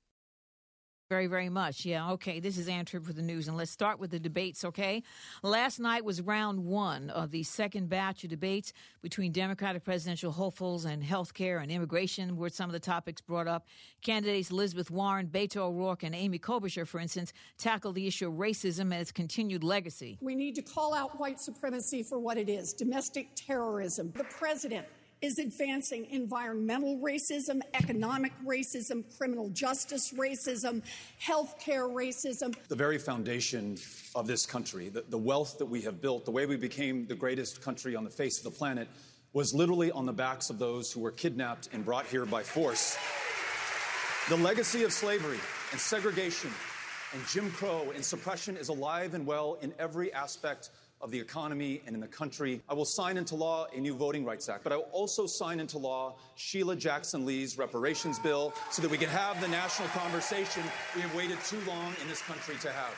Very, very much. Yeah. Okay. This is Ann Tripp for the news, and let's start with the debates. Okay. Last night was round one of the second batch of debates between Democratic presidential hopefuls and health care and immigration were some of the topics brought up. Candidates Elizabeth Warren, Beto O'Rourke, and Amy Klobuchar, for instance, tackled the issue of racism and its continued legacy. We need to call out white supremacy for what it is domestic terrorism. The president is advancing environmental racism, economic racism, criminal justice racism, healthcare racism. the very foundation of this country, the, the wealth that we have built, the way we became the greatest country on the face of the planet, was literally on the backs of those who were kidnapped and brought here by force. The legacy of slavery and segregation and Jim Crow and suppression is alive and well in every aspect of the economy and in the country. I will sign into law a new Voting Rights Act, but I will also sign into law Sheila Jackson Lee's reparations bill so that we can have the national conversation we have waited too long in this country to have.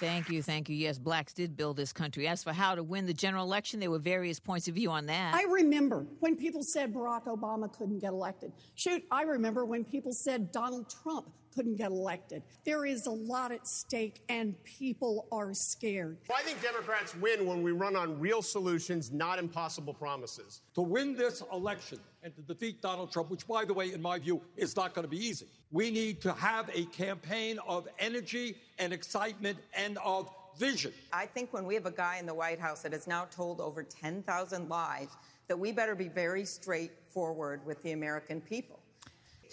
Thank you, thank you. Yes, blacks did build this country. As for how to win the general election, there were various points of view on that. I remember when people said Barack Obama couldn't get elected. Shoot, I remember when people said Donald Trump couldn't get elected. There is a lot at stake, and people are scared. I think Democrats win when we run on real solutions, not impossible promises. To win this election and to defeat Donald Trump, which, by the way, in my view, is not going to be easy, we need to have a campaign of energy and excitement and of vision. I think when we have a guy in the White House that has now told over 10,000 lies, that we better be very straightforward with the American people.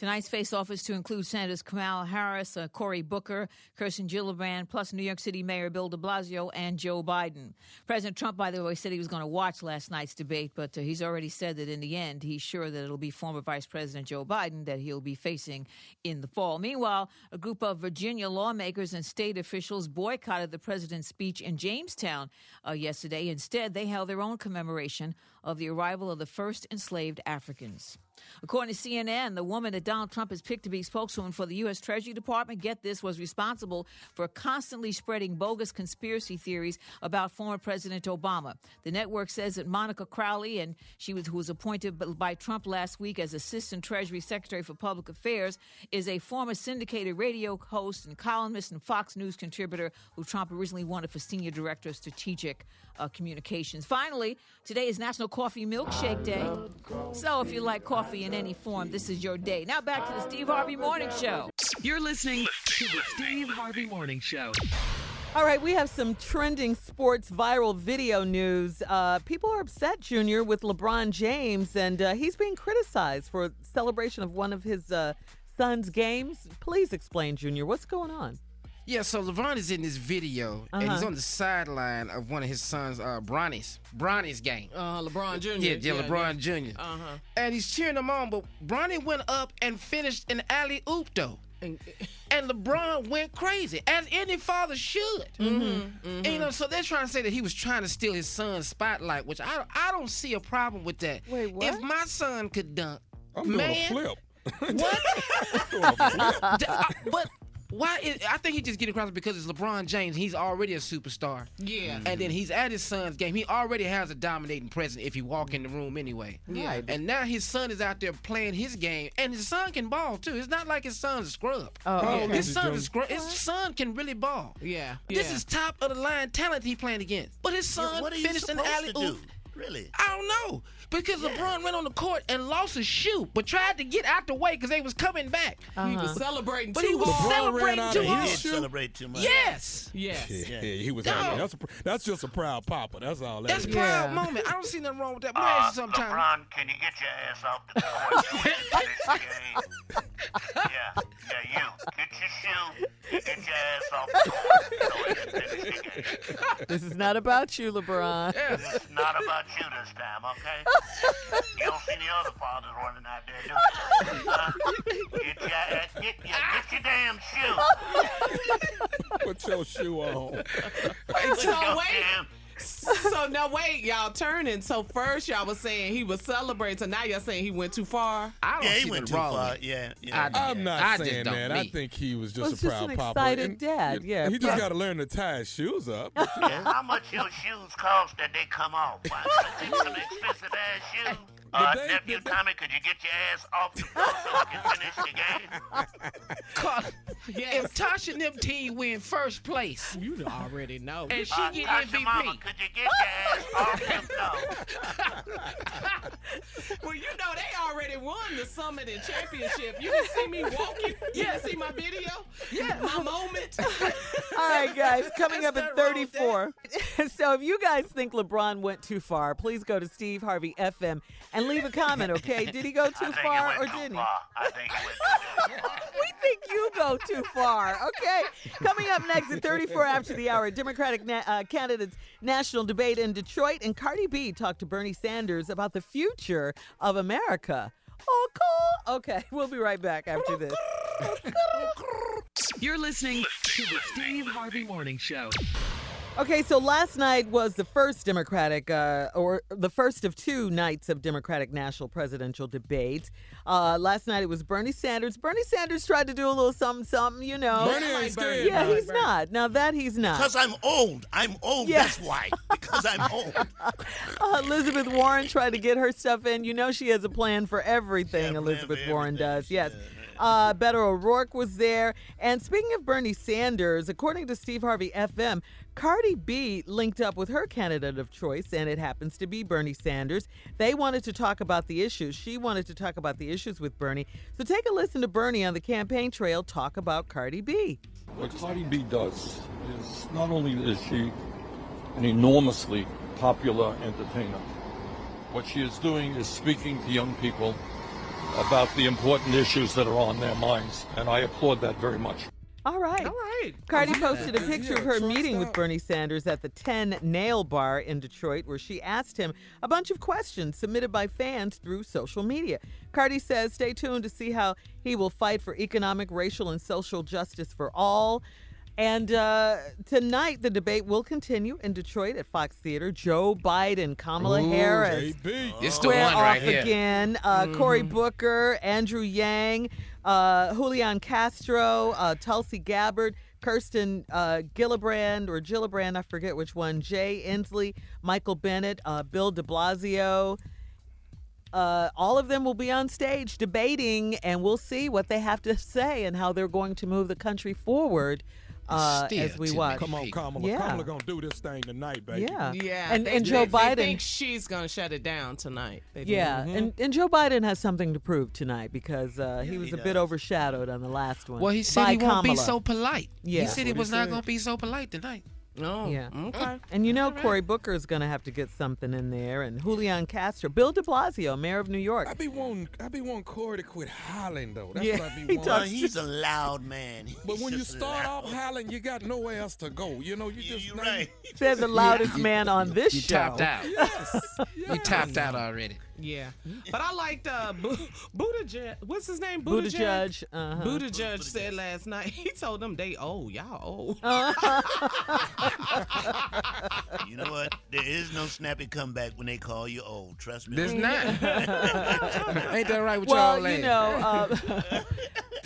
Tonight's face-off is to include Senators Kamala Harris, uh, Cory Booker, Kirsten Gillibrand, plus New York City Mayor Bill de Blasio and Joe Biden. President Trump, by the way, said he was going to watch last night's debate, but uh, he's already said that in the end, he's sure that it'll be former Vice President Joe Biden that he'll be facing in the fall. Meanwhile, a group of Virginia lawmakers and state officials boycotted the president's speech in Jamestown uh, yesterday. Instead, they held their own commemoration of the arrival of the first enslaved Africans. According to CNN, the woman that Donald Trump has picked to be spokeswoman for the U.S. Treasury Department, get this, was responsible for constantly spreading bogus conspiracy theories about former President Obama. The network says that Monica Crowley, and she was who was appointed by Trump last week as Assistant Treasury Secretary for Public Affairs, is a former syndicated radio host and columnist and Fox News contributor who Trump originally wanted for Senior Director of Strategic uh, Communications. Finally, today is National Coffee Milkshake Day. So if you like coffee in any form, this is your day. Now back to the Steve Harvey Morning Show. You're listening to the Steve Harvey Morning Show. All right, we have some trending sports viral video news. Uh, people are upset, Junior, with LeBron James, and uh, he's being criticized for celebration of one of his uh, son's games. Please explain, Junior, what's going on? Yeah, so LeBron is in this video, and he's Uh-huh. on the sideline of one of his sons, uh, Bronny's, Bronny's game. Uh, LeBron Jr. Yeah, yeah, LeBron Jr. Uh huh. And he's cheering them on, but Bronny went up and finished an alley oop though. And, and LeBron went crazy, as any father should. Mm-hmm, And, you know, so they're trying to say that he was trying to steal his son's spotlight, which I I don't see a problem with that. Wait, what? If my son could dunk, I'm doing man, a flip. D- I- but why? Is, I think he just getting across because it's LeBron James. He's already a superstar. Yeah. And then he's at his son's game. He already has a dominating presence if you walk in the room anyway. Yeah. And now his son is out there playing his game, and his son can ball too. It's not like his son's a scrub. Oh, How old okay. His is son is scrub. His son can really ball. Yeah. This yeah. is top of the line talent he playing against. But his Yeah, son what are you finished an supposed alley to do? oop. Really? I don't know because LeBron went on the court and lost his shoe, but tried to get out the way because they was coming back. He was uh-huh. celebrating But too he was hard. LeBron celebrating ran out too of He did shoe? celebrate too much. Yes. Yes. Yeah, he was Dog. happy. That's, a, that's just a proud papa. That's all that That's is. proud Yeah. moment. I don't see nothing wrong with that. Ah, but I ask you sometime. LeBron, can you get your ass off the court? You ain't the game. yeah, yeah, you. Get your shoe. Get your ass off the court. You ain't the game. This is not about you, LeBron. It's not about you this time, okay? You don't see the other fathers running out there, do you? Huh? Get your, ass- get, yeah, get your damn shoe. Put your shoe on. Put So your wait. damn So now wait, y'all turning. So first y'all was saying he was celebrating, so now y'all saying he went too far. I don't Yeah, he went what's too wrong far. Yeah, yeah. I- I'm not I saying don't that. I think he was just it's a just proud an papa. excited And- dad, yeah. He just got to learn to tie his shoes up. Yeah, How much your shoes cost that they come off? Why, They some expensive ass shoes. Uh, they- nephew did they- Tommy, could you get your ass off the floor so we can finish the game? Cause Yes. If Tasha and them team win first place, You already know. and she Uh, get Tasha Mama, MVP, could you get your ass off them floor? Well, you know they already won the summit and championship. You didn't see me walking. You didn't see my video. Yeah. my moment. All right, guys, coming up at not wrong with 34. so if you guys think LeBron went too far, please go to Steve Harvey FM and leave a comment, okay? Did he go too far or too didn't he? I think he went too far. We think you go too far, okay? Coming up next at 34 after the hour, Democratic na- uh, candidates national debate in Detroit, and Cardi B talked to Bernie Sanders about the future of America. Oh, cool. Okay, we'll be right back after this. You're listening to the Steve Harvey Morning Show. Okay, so last night was the first Democratic, uh, or the first of two nights of Democratic national presidential debates. Uh, last night it was Bernie Sanders. Bernie Sanders tried to do a little something, something, you know. Bernie ain't scared, Yeah, Bernie. he's not. Now that he's not. Because I'm old. I'm old. Yes. That's why. Because I'm old. Uh, Elizabeth Warren tried to get her stuff in. You know she has a plan for everything. Elizabeth Warren does. Yes. Uh, Beto O'Rourke was there. And speaking of Bernie Sanders, according to Steve Harvey FM, Cardi B linked up with her candidate of choice, and it happens to be Bernie Sanders. They wanted to talk about the issues. She wanted to talk about the issues with Bernie. So take a listen to Bernie on the campaign trail talk about Cardi B. What Cardi B does is not only is she an enormously popular entertainer, what she is doing is speaking to young people about the important issues that are on their minds, and I applaud that very much. All right. All right. Cardi posted a picture of her meeting with Bernie Sanders at the 10 Nail Bar in Detroit, where she asked him a bunch of questions submitted by fans through social media. Cardi says, stay tuned to see how he will fight for economic, racial, and social justice for all. And uh, tonight, the debate will continue in Detroit at Fox Theater. Joe Biden, Kamala Ooh, Harris. JB. This the square one right off here. again. Uh, Mhm. Cory Booker, Andrew Yang, uh, Julian Castro, uh, Tulsi Gabbard, Kirsten uh, Gillibrand or Gillibrand, I forget which one, Jay Inslee, Michael Bennet, uh, Bill de Blasio. Uh, all of them will be on stage debating, and we'll see what they have to say and how they're going to move the country forward uh, as we watch. Come on, Kamala. Yeah. Kamala gonna do this thing tonight, baby. Yeah. Yeah, And- they- and Joe they- they Biden- think she's gonna shut it down tonight. They do. Yeah, Mhm. and, and Joe Biden has something to prove tonight because uh, he was he a bit overshadowed on the last one. Well, he said by he won't be so polite. Yeah. He said he was not going to be so polite tonight. Oh, Yeah. okay. Mm. And you know, Cory Booker is going to have to get something in there, and Julian Castro, Bill De Blasio, mayor of New York. I be wanting, I be wanting Corey to quit hollering though. That's Yeah, what I be he wanting. Well, he's a loud man. But when you start loud. off hollering, you got nowhere else to go. You know, you just you right. They're the loudest You- man on this you show. tapped out. Yes. You tapped out already. Yeah, but I liked uh, Bu- Buttigieg. What's his name? Buttigieg, uh-huh. Buttigieg said last night. He told them they old. Y'all old. You know what? There is no snappy comeback when they call you old. Trust me. There's not. Ain't that right with well, y'all? you know, uh,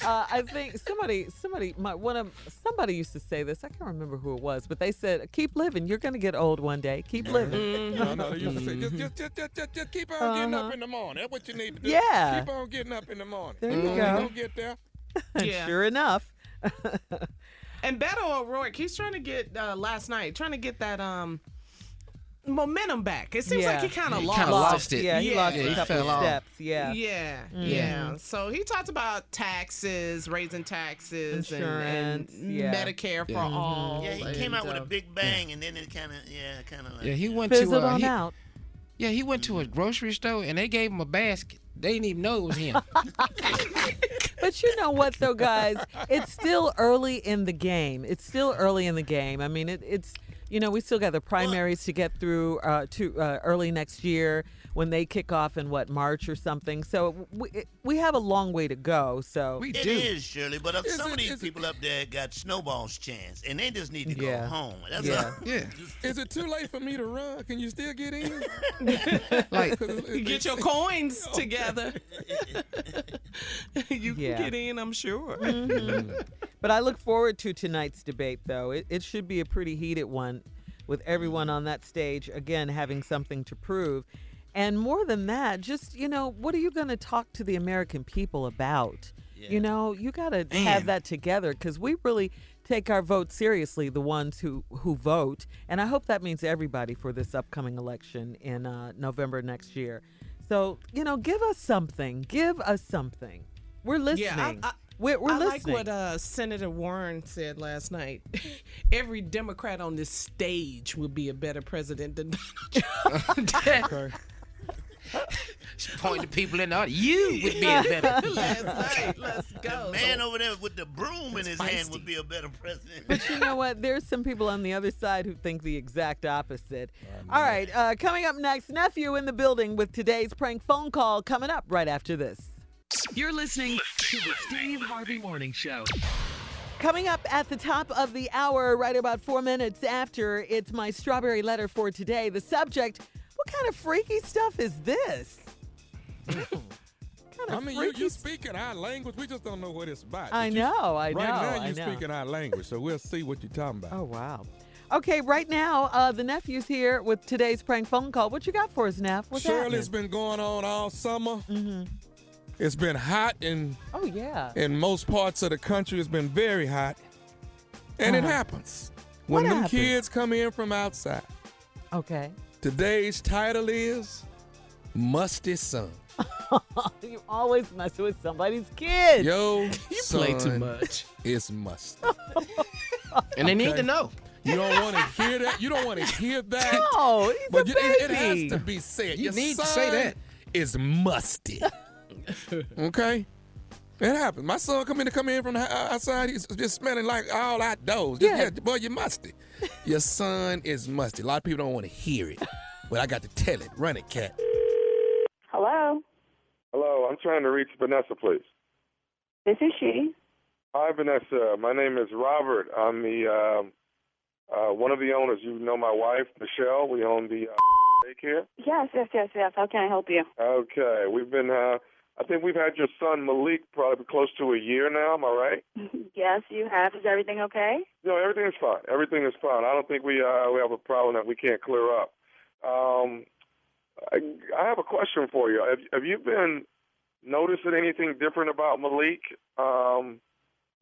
uh, I think somebody, somebody, my, one of somebody used to say this. I can't remember who it was, but they said, "Keep living. You're going to get old one day. Keep living." No, no, they used to say, just, just, just, just, just, just keep on getting Uh-huh. up in the morning. That's what you need to do. Yeah. Keep on getting up in the morning. There you You're go. gonna get there. Yeah. Sure enough. And Beto O'Rourke, he's trying to get uh, last night, trying to get that um momentum back. It seems Yeah. like he kind of He lost. lost it. Yeah, he Yeah. lost Yeah, a he couple fell of off. steps. Yeah. Yeah, Mhm. yeah. So he talked about taxes, raising taxes, and- Insurance, and, yeah. Medicare for Yeah. all. Yeah, he and, came out with a uh, big bang, and then it kind of, yeah, kind of like. Yeah, he went Fizzled to uh, on he, out. Yeah, he went to a grocery store and they gave him a basket. They didn't even know it was him. But you know what, though, guys? It's still early in the game. It's still early in the game. I mean, it, it's you know we still got the primaries to get through uh, to uh, early next year when they kick off in what March or something. So we we have a long way to go. So we It do. is, Shirley, but Is some it- of these is it- people up there got snowball's chance, and they just need to Yeah. go home. That's Yeah. all. Yeah. Is it too late for me to run? Can you still get in? Like, You get your coins together. you Yeah. can get in, I'm sure. Mhm. But I look forward to tonight's debate, though. It, it should be a pretty heated one with everyone on that stage, again, having something to prove. And more than that, just, you know, what are you going to talk to the American people about? You know, you got to have that together because we really take our vote seriously, the ones who, who vote. And I hope that means everybody for this upcoming election in uh, November next year. So, you know, give us something. Give us something. We're listening. Yeah, I, I, we're we're I like what uh, Senator Warren said last night. Every Democrat on this stage would be a better president than Donald Trump. She pointed to people in the audience. You would be a better. last night. Let's go. Man over there with the broom in his hand would be a better president. But you know what? There's some people on the other side who think the exact opposite. All right, uh, coming up next, nephew in the building with today's prank phone call coming up right after this. You're listening to the Steve Harvey Morning Show. coming up at the top of the hour, right about four minutes after, it's my strawberry letter for today. The subject What kind of freaky stuff is this? I mean, you, you speaking our language. We just don't know what it's about. I you- know, I right know, now, you're speaking our language, so we'll see what you're talking about. Oh, wow. Okay, right now, uh, the nephew's here with today's prank phone call. What you got for us, Neff? What's Shirley, it's been going on all summer. Mm-hmm. It's been hot in Oh, yeah. in most parts of the country. It's been very hot, and it Uh-huh. happens when What them happens? kids come in from outside. Okay. Today's title is "Musty Son." you always mess with somebody's kids. Yo, You play too much. It's musty. And they need to know. You don't want to hear that. You don't want to hear that. No, he's but a you- it, it has to be said. You Your need to say son that. Is musty. okay. It happens. My son come in to come in from the uh, outside. He's just smelling like all outdoors. Just, Yeah. yeah. boy, you're musty. Your son is musty. A lot of people don't want to hear it, but I got to tell it. Run it, cat. Hello, Hello, I'm trying to reach Vanessa, please. this is she. Hi, Vanessa. My name is Robert. I'm the um, uh, one of the owners. You know my wife, Michelle. We own the uh, daycare. Yes, yes, yes, yes. How can I help you? Okay, we've been. Uh, I think we've had your son Malik probably close to a year now. Am I right? yes, you have. Is everything okay? No, everything is fine. Everything is fine. I don't think we uh, we have a problem that we can't clear up. Um, I, I have a question for you. Have, have you been noticing anything different about Malik, um,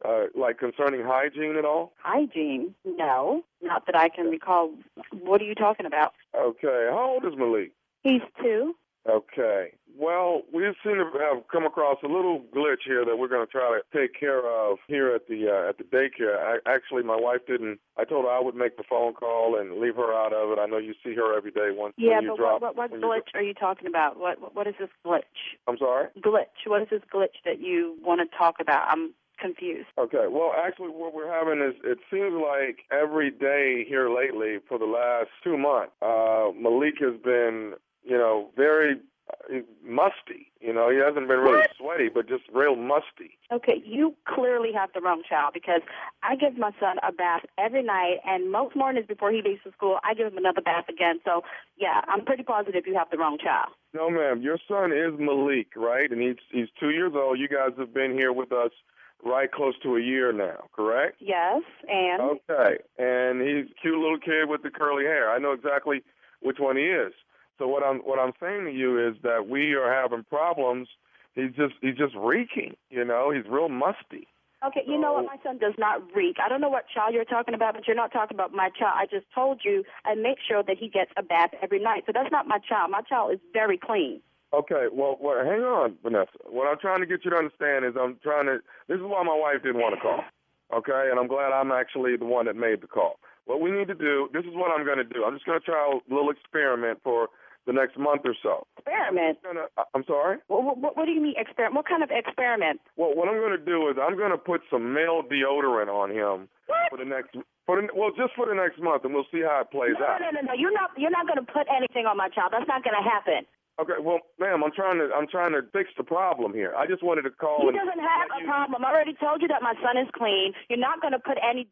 uh, like concerning hygiene at all? Hygiene? No, not that I can recall. What are you talking about? Okay. How old is Malik? He's two. Okay. Well, we seem to have come across a little glitch here that we're going to try to take care of here at the uh, at the daycare. I, actually, my wife didn't. I told her I would make the phone call and leave her out of it. I know you see her every day. Once Yeah, but drop. what, what, what when you glitch are you talking about? What, what is this glitch? I'm sorry. Glitch. What is this glitch that you want to talk about? I'm confused. Okay. Well, actually, what we're having is it seems like every day here lately for the last two months, uh, Malik has been, you know, very Uh, musty. You know, he hasn't been really sweaty, but just real musty. Okay, you clearly have the wrong child because I give my son a bath every night, and most mornings before he leaves for school, I give him another bath again. So, yeah, I'm pretty positive you have the wrong child. No, ma'am. Your son is Malik, right? And he's he's two years old. You guys have been here with us right close to a year now, correct? Yes, and Okay. And he's a cute little kid with the curly hair. I know exactly which one he is. So what I'm what I'm saying to you is that we are having problems. He's just he's just reeking, you know. He's real musty. Okay, you know what? My son does not reek. I don't know what child you're talking about, but you're not talking about my child. I just told you I make sure that he gets a bath every night. So that's not my child. My child is very clean. Okay, well, well, hang on, Vanessa. What I'm trying to get you to understand is I'm trying to. This is why my wife didn't want to call. Okay, and I'm glad I'm actually the one that made the call. What we need to do. This is what I'm going to do. I'm just going to try a little experiment for the next month or so. Experiment? Gonna- I- I'm sorry. What, what, what do you mean experiment? What kind of experiment? Well, what I'm going to do is I'm going to put some male deodorant on him for the next. For the, well, just for the next month, and we'll see how it plays No, out. no, no, no. no. You're not. You're not going to put anything on my child. That's not going to happen. Okay, well, ma'am, I'm trying to I'm trying to fix the problem here. I just wanted to call He doesn't have a problem. I already told you that my son is clean. You're not going to put any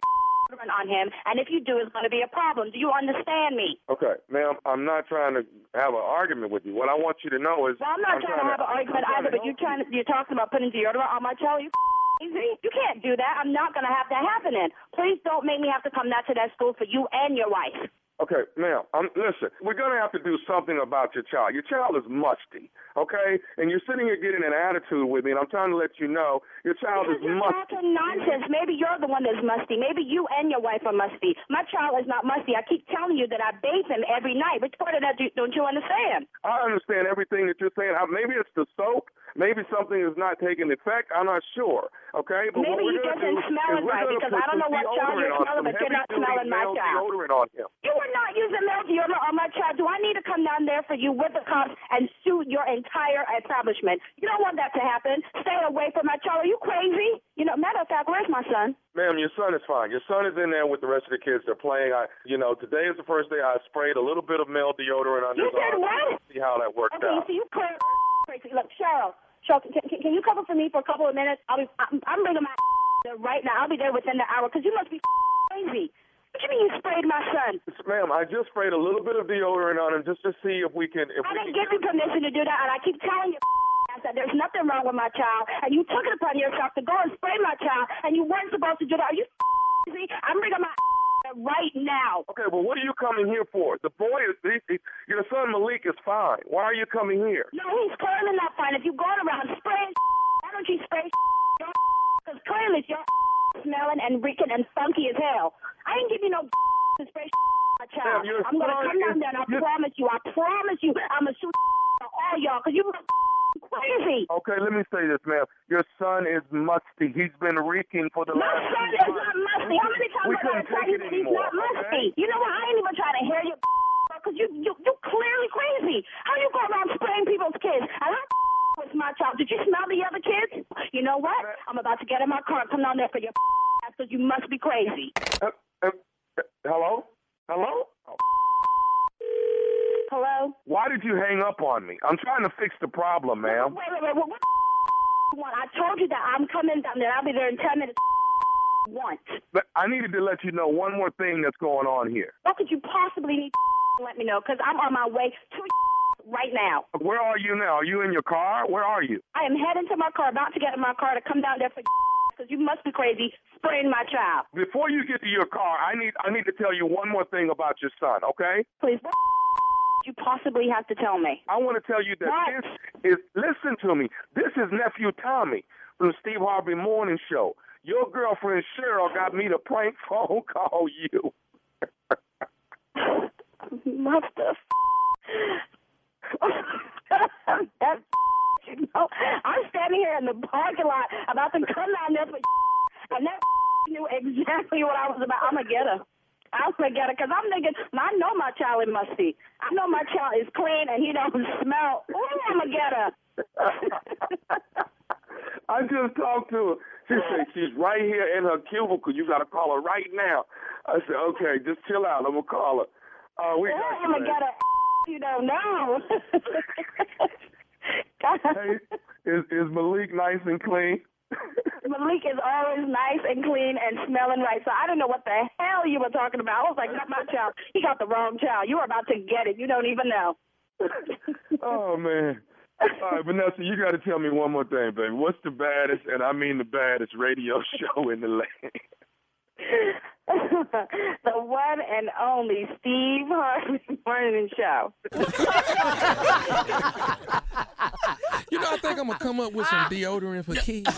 on him, and if you do, it's going to be a problem. Do you understand me? Okay, ma'am, I'm not trying to have an argument with you. What I want you to know is Well, I'm not trying to have an argument either, but you're trying to, you're talking about putting deodorant on my child. You crazy? You can't do that. I'm not going to have that happening. Please don't make me have to come back to that school for you and your wife. Okay, now, um, listen, we're going to have to do something about your child. Your child is musty, okay? And you're sitting here getting an attitude with me, and I'm trying to let you know your child is You're musty. talking nonsense. Maybe you're the one that's musty. Maybe you and your wife are musty. My child is not musty. I keep telling you that I bathe him every night. Which part of that do, don't you understand? I understand everything that you're saying. Maybe it's the soap. Maybe something is not taking effect. I'm not sure. Okay, but Maybe what he we're doesn't do smell it right, because I don't know what child you're smelling, but you're not smelling my child. deodorant on him. You were not using male deodorant on my child. Do I need to come down there for you with the cops and sue your entire establishment? You don't want that to happen. Stay away from my child. Are you crazy? You know, matter of fact, where's my son? Ma'am, your son is fine. Your son is in there with the rest of the kids. They're playing. I, you know, today is the first day I sprayed a little bit of male deodorant on You his did arm. what? See how that worked Okay, out. so you clear crazy. Look, Cheryl, Cheryl, can, can, can you cover for me for a couple of minutes? I'll be, I'm, I'm bringing my there right now. I'll be there within the hour because you must be crazy. What do you mean you sprayed my son? Ma'am, I just sprayed a little bit of deodorant on him just to see if we can. If I we didn't can give you permission to do that, and I keep telling you that there's nothing wrong with my child, and you took it upon yourself to go and spray my child, and you weren't supposed to do that. Are you crazy? I'm bringing my right now. Okay, well, what are you coming here for? The boy is, he, he, your son Malik is fine. Why are you coming here? No, he's clearly not fine. If you going around spraying, why don't you spray Because clearly you're smelling and reeking and funky as hell. I ain't give you no to spray my child. I'm gonna come down there and I promise you, I promise you, I'm gonna shoot all y'all because you crazy. Okay, let me say this, ma'am. Your son is musty. He's been reeking for the My last son two is months. not musty. How many times We I tell you that he's not musty? okay? You know what? I ain't even trying to hear you because you, you you clearly crazy. How you go around spraying people's kids? And how was my child? Did you smell the other kids? You know what? I'm about to get in my car and come down there for your ass because you must be crazy. Uh, uh, uh, hello? Hello? Oh, Hello? Why did you hang up on me? I'm trying to fix the problem, ma'am. Wait, wait, wait. What, what you want? I told you that I'm coming down there. I'll be there in 10 minutes. Once. But I needed to let you know one more thing that's going on here. What could you possibly need to let me know? Because I'm on my way to right now. Where are you now? Are you in your car? Where are you? I am heading to my car, about to get in my car to come down there for because you must be crazy spraying my child. Before you get to your car, I need I need to tell you one more thing about your son, okay? Please, what you possibly have to tell me? I want to tell you that What? this is listen to me. This is nephew Tommy from the Steve Harvey Morning Show. Your girlfriend Cheryl got me to prank phone call you. What the? that you know, I'm standing here in the parking lot about to come down there for and that knew exactly what I was about. I'm gonna get her. I'm gonna get her because I'm thinking. I know my child is musty. I know my child is clean and he don't smell. Ooh, I'm gonna get her. I just talked to her. She said she's right here in her cubicle. You got to call her right now. I said, okay, just chill out. I'm gonna call her. Uh, we Ooh, got I'm you, gonna get her. You don't know. Hey, is is Malik nice and clean? Malik is always nice and clean and smelling right. So I don't know what the hell you were talking about. I was like, not my child. He got the wrong child. You were about to get it. You don't even know. oh man. All right, Vanessa, you got to tell me one more thing, baby. What's the baddest, and I mean the baddest, radio show in the land? the one and only Steve Harvey Morning Show. You know, I think I'm gonna come up with some deodorant for kids.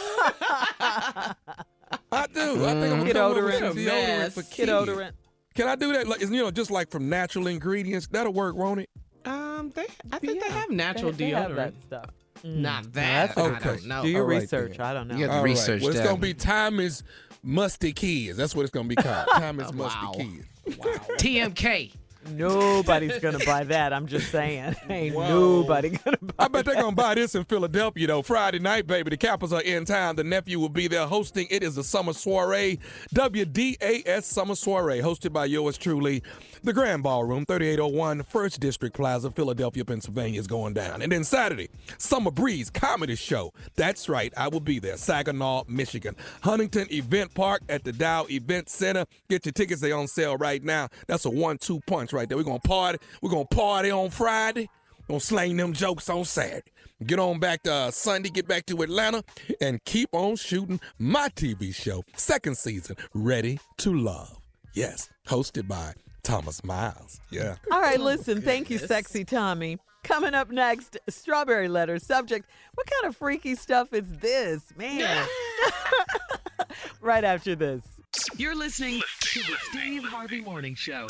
I do. I think I'm gonna come up with some Deodorant. deodorant for kids. Deodorant. Can I do that? Like, you know, just like from natural ingredients. That'll work, won't it? Um, they I think they have natural They- they deodorant. have that stuff. Not Mm. that. That's a I good don't know. Do your All right, research. then. I don't know. You got to All right. research Well, it's gonna be Tommy's Musty Kids. That's what it's gonna be called. Tommy's Musty Wow. Kids. TMK. Nobody's gonna buy that. I'm just saying. Ain't Whoa. nobody gonna buy I bet they're gonna buy this in Philadelphia though. Friday night, baby. The Kappas are in town. The nephew will be there hosting. It is a summer soiree, WDAS Summer Soiree, hosted by yours truly. The Grand Ballroom, 3801 First District Plaza, Philadelphia, Pennsylvania, is going down. And then Saturday, Summer Breeze Comedy Show. That's right, I will be there. Saginaw, Michigan. Huntington Event Park at the Dow Event Center. Get your tickets, they're on sale right now. That's a one-two punch right there. We're gonna party. We're gonna party on Friday. Gonna slang them jokes on Saturday. Get on back to uh, Sunday, get back to Atlanta, and keep on shooting my TV show. Second season, Ready to Love. Yes, hosted by Thomas Miles. Yeah. All right, listen. Thank you, sexy Tommy. Coming up next, strawberry letter subject. What kind of freaky stuff is this, man? right after this. You're listening to the Steve Harvey Morning Show.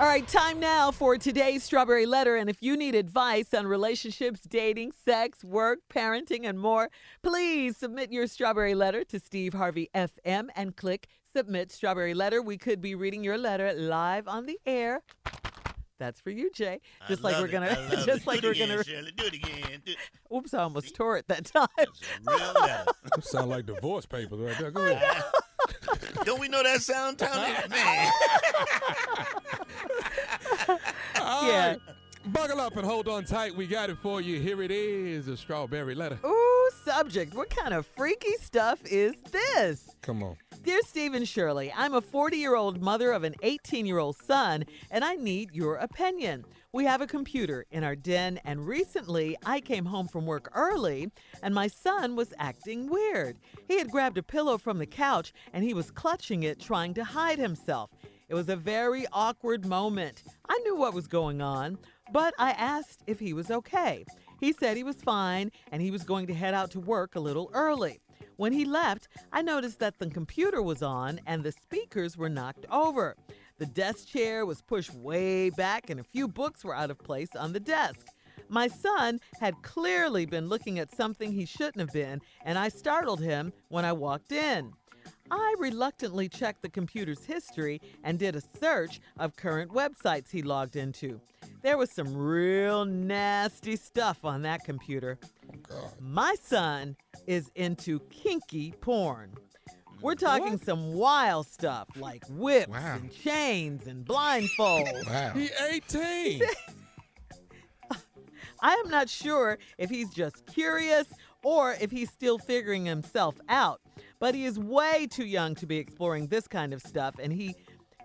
All right, time now for today's strawberry letter. And if you need advice on relationships, dating, sex, work, parenting, and more, please submit your strawberry letter to Steve Harvey FM and click submit strawberry letter. We could be reading your letter live on the air. That's for you, Jay. Just like love we're it. gonna, I love just it. like Do we're again, gonna. Shirley. Do it again. Do- Oops, I almost tore it that time. Real. Sound like divorce papers right there. Go ahead. Don't we know that sound, Tommy? Man. All Yeah. right. Buckle up and hold on tight. We got it for you. Here it is, a strawberry letter. Ooh, subject. What kind of freaky stuff is this? Come on. Dear Stephen Shirley, I'm a 40 year old mother of an 18 year old son, and I need your opinion. We have a computer in our den, and recently I came home from work early, and my son was acting weird. He had grabbed a pillow from the couch and he was clutching it, trying to hide himself. It was a very awkward moment. I knew what was going on, but I asked if he was okay. He said he was fine and he was going to head out to work a little early. When he left, I noticed that the computer was on and the speakers were knocked over. The desk chair was pushed way back and a few books were out of place on the desk. My son had clearly been looking at something he shouldn't have been, and I startled him when I walked in. I reluctantly checked the computer's history and did a search of current websites he logged into. There was some real nasty stuff on that computer. My son is into kinky porn. We're talking some wild stuff like whips Wow. and chains and blindfolds. Wow. He 18. I am not sure if he's just curious or if he's still figuring himself out, but he is way too young to be exploring this kind of stuff, and he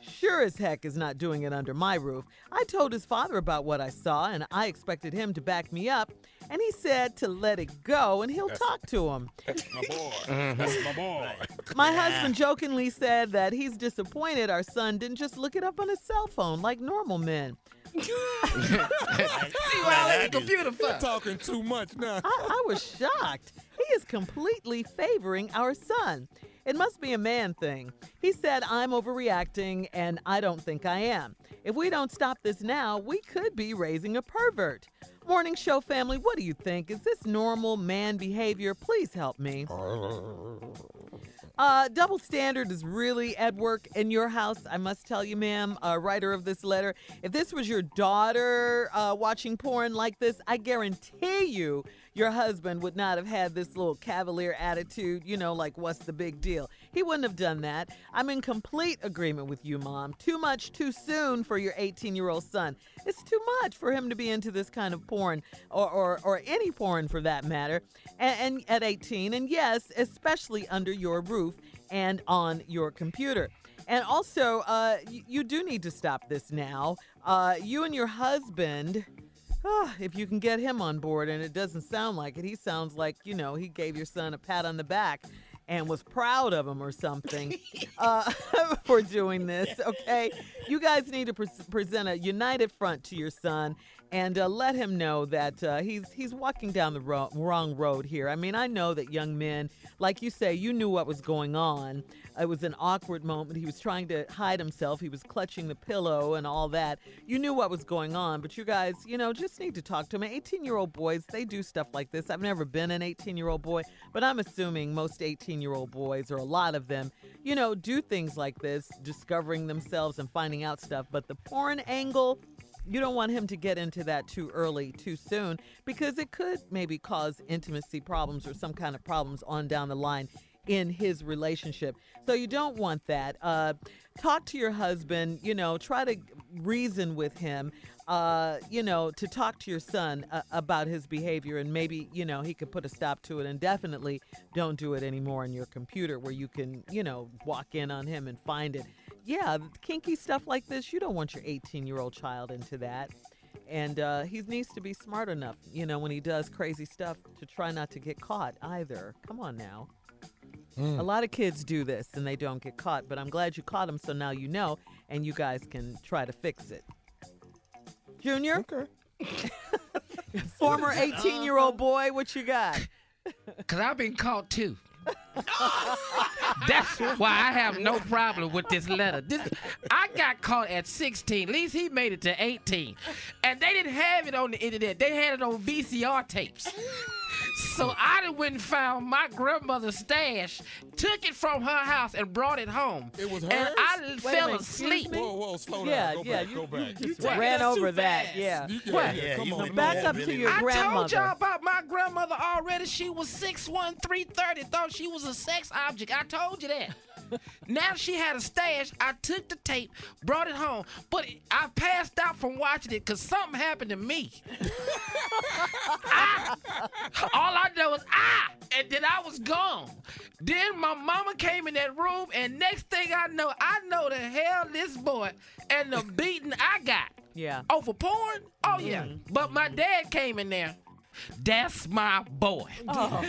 sure as heck is not doing it under my roof. I told his father about what I saw, and I expected him to back me up, and he said to let it go and he'll talk to him. That's my boy. Mm-hmm. That's my boy. My husband jokingly said that he's disappointed our son didn't just look it up on his cell phone like normal men. See what I let the computer You're talking too much now. I, I was shocked. He is completely favoring our son. It must be a man thing. He said, I'm overreacting, and I don't think I am. If we don't stop this now, we could be raising a pervert. Morning show family, what do you think? Is this normal man behavior? Please help me. Uh, double standard is really at work in your house. I must tell you, ma'am, uh, writer of this letter. If this was your daughter uh, watching porn like this, I guarantee you your husband would not have had this little cavalier attitude, you know, like, what's the big deal? He wouldn't have done that. I'm in complete agreement with you, mom. Too much too soon for your 18 year old son. It's too much for him to be into this kind of porn or, or, or any porn for that matter. And, and at 18, and yes, especially under your roof and on your computer. And also, uh, you, you do need to stop this now. Uh, you and your husband, ah, if you can get him on board, and it doesn't sound like it, he sounds like, you know, he gave your son a pat on the back and was proud of him or something uh, for doing this, okay? You guys need to pre- present a united front to your son and uh, let him know that uh, he's he's walking down the ro- wrong road here. I mean, I know that young men, like you say, you knew what was going on. It was an awkward moment. He was trying to hide himself. He was clutching the pillow and all that. You knew what was going on, but you guys, you know, just need to talk to him. 18 year old boys, they do stuff like this. I've never been an 18 year old boy, but I'm assuming most 18 year old boys, or a lot of them, you know, do things like this, discovering themselves and finding out stuff. But the porn angle, you don't want him to get into that too early, too soon, because it could maybe cause intimacy problems or some kind of problems on down the line in his relationship. So you don't want that. Uh, talk to your husband, you know, try to reason with him, uh, you know, to talk to your son uh, about his behavior and maybe, you know, he could put a stop to it and definitely don't do it anymore on your computer where you can, you know, walk in on him and find it. Yeah, kinky stuff like this, you don't want your 18 year old child into that. And uh, he needs to be smart enough, you know, when he does crazy stuff to try not to get caught either. Come on now. Mm. A lot of kids do this and they don't get caught, but I'm glad you caught him so now you know and you guys can try to fix it. Junior? Okay. Former 18 year old boy, what you got? Cause I've been caught too. That's why I have no problem with this letter. This, I got caught at 16. At least he made it to 18. And they didn't have it on the internet. They had it on VCR tapes. So I done went and found my grandmother's stash, took it from her house, and brought it home. It was hers? And? I Wait fell minute, asleep. Whoa, whoa, slow down. Yeah, go yeah, back, you- go back. you just ran over that. fast. Yeah. You- yeah, What? yeah, come on, Back up to really your I grandmother. told y'all about my grandmother already. She was 6'1", 330. Thought she was a sex object. I told you that. Now she had a stash. I took the tape, brought it home, but I passed out from watching it because something happened to me. Ah! All I know was ah, and then I was gone. Then my mama came in that room, and next thing I know, I know the hell this boy and the beating I got. Yeah. For porn? Oh, yeah. But my dad came in there. That's my boy. Oh.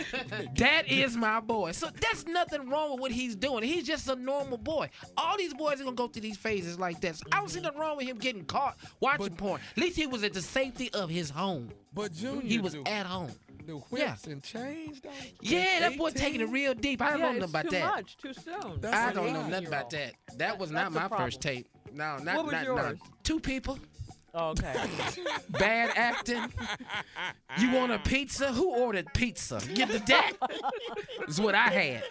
that is my boy. So that's nothing wrong with what he's doing. He's just a normal boy. All these boys are gonna go through these phases like this. I don't see nothing wrong with him getting caught watching porn. At least he was at the safety of his home. But Junior, he was the- at home. The whips and chains, though. Yeah, that boy taking it real deep. I don't yeah, know nothing it's about too that. much, too soon. I don't know nothing about 18-year-old. that. That was not That's the my first tape. No, not What was not, yours? not two people. Oh, okay. Bad acting. You want a pizza? Who ordered pizza? Get the that. Is what I had.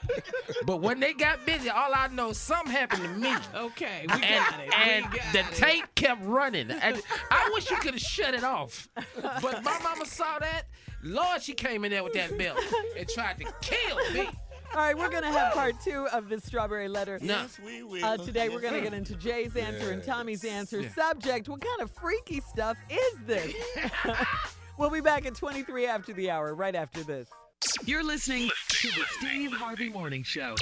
But when they got busy, all I know something happened to me. Okay, we and, got it. We And got the it. tape kept running. And I wish you could have shut it off. But my mama saw that. Lord, she came in there with that belt and tried to kill me. All right, we're going to have part two of this strawberry letter. No. Yes, we will. Uh, today we're going to get into Jay's answer and Tommy's answer. Yeah. Subject: What kind of freaky stuff is this? we'll be back at 23 after the hour. Right after this. You're listening to the Steve Harvey Morning Show.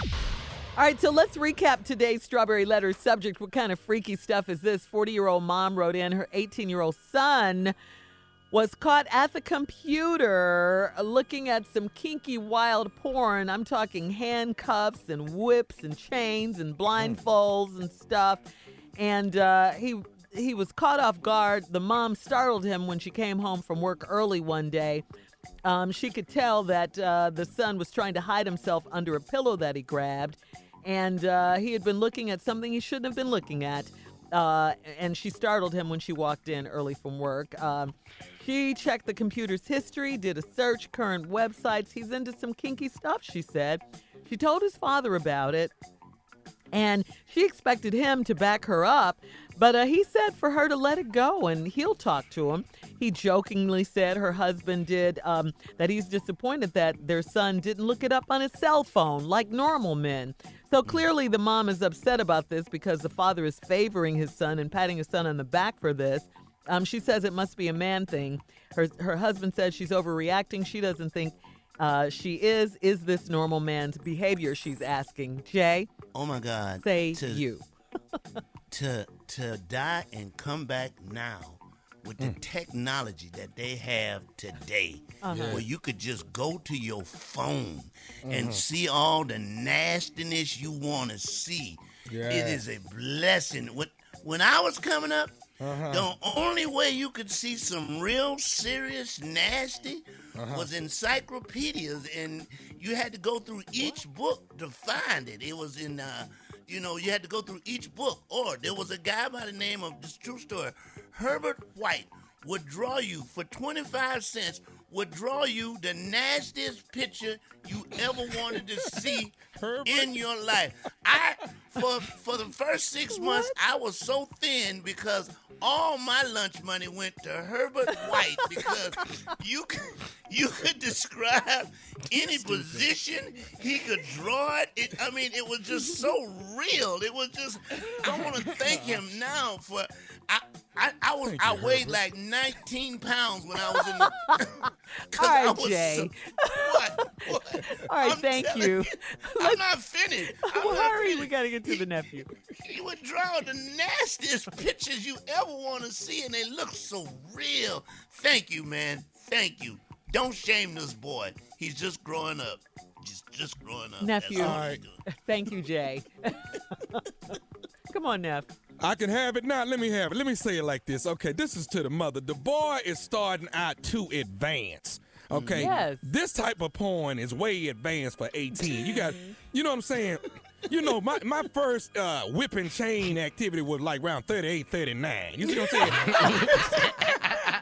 All right, so let's recap today's strawberry letter subject. What kind of freaky stuff is this? 40 year old mom wrote in her 18 year old son was caught at the computer looking at some kinky wild porn. I'm talking handcuffs and whips and chains and blindfolds and stuff. And uh, he he was caught off guard. The mom startled him when she came home from work early one day. Um, she could tell that uh, the son was trying to hide himself under a pillow that he grabbed, and uh, he had been looking at something he shouldn't have been looking at. Uh, and she startled him when she walked in early from work. Um, she checked the computer's history, did a search, current websites. He's into some kinky stuff, she said. She told his father about it, and she expected him to back her up, but uh, he said for her to let it go and he'll talk to him. He jokingly said her husband did, um, that he's disappointed that their son didn't look it up on his cell phone like normal men. So clearly, the mom is upset about this because the father is favoring his son and patting his son on the back for this. Um, she says it must be a man thing. Her her husband says she's overreacting. She doesn't think uh, she is. Is this normal man's behavior? She's asking. Jay, Oh my God. say to, you. to to die and come back now with the technology that they have today, Uh-huh. where you could just go to your phone and see all the nastiness you want to see. Yeah. It is a blessing. When when I was coming up, Uh-huh. the only way you could see some real serious nasty Uh-huh. was encyclopedias, and you had to go through each book to find it. It was in, uh, you know, you had to go through each book. Or there was a guy by the name of this true story, Herbert White, would draw you for twenty five cents. Would draw you the nastiest picture you ever wanted to see in your life. I for for the first six months I was so thin because all my lunch money went to Herbert White because you could, you could describe any position he could draw it. it. I mean, it was just so real. It was just. I want to thank him now for. I I, I was I weighed like 19 pounds when I was in the. All I was Jay. so- what? What? All right, I'm thank telling you. I'm not finished. I'm well, not hurry, we got to get to the nephew. he would draw the nastiest pictures you ever want to see, and they look so real. Thank you, man. Thank you. Don't shame this boy. He's just growing up. Just, just growing up. Nephew. All doing. Thank you, Jay. Come on, Neff. I can have it now. Let me have it. Let me say it like this. Okay, this is to the mother. The boy is starting out too advanced. Okay. Yes. This type of porn is way advanced for 18. You got, you know what I'm saying? You know, my, my first uh, whipping chain activity was like around 38, 39. You see what I'm saying?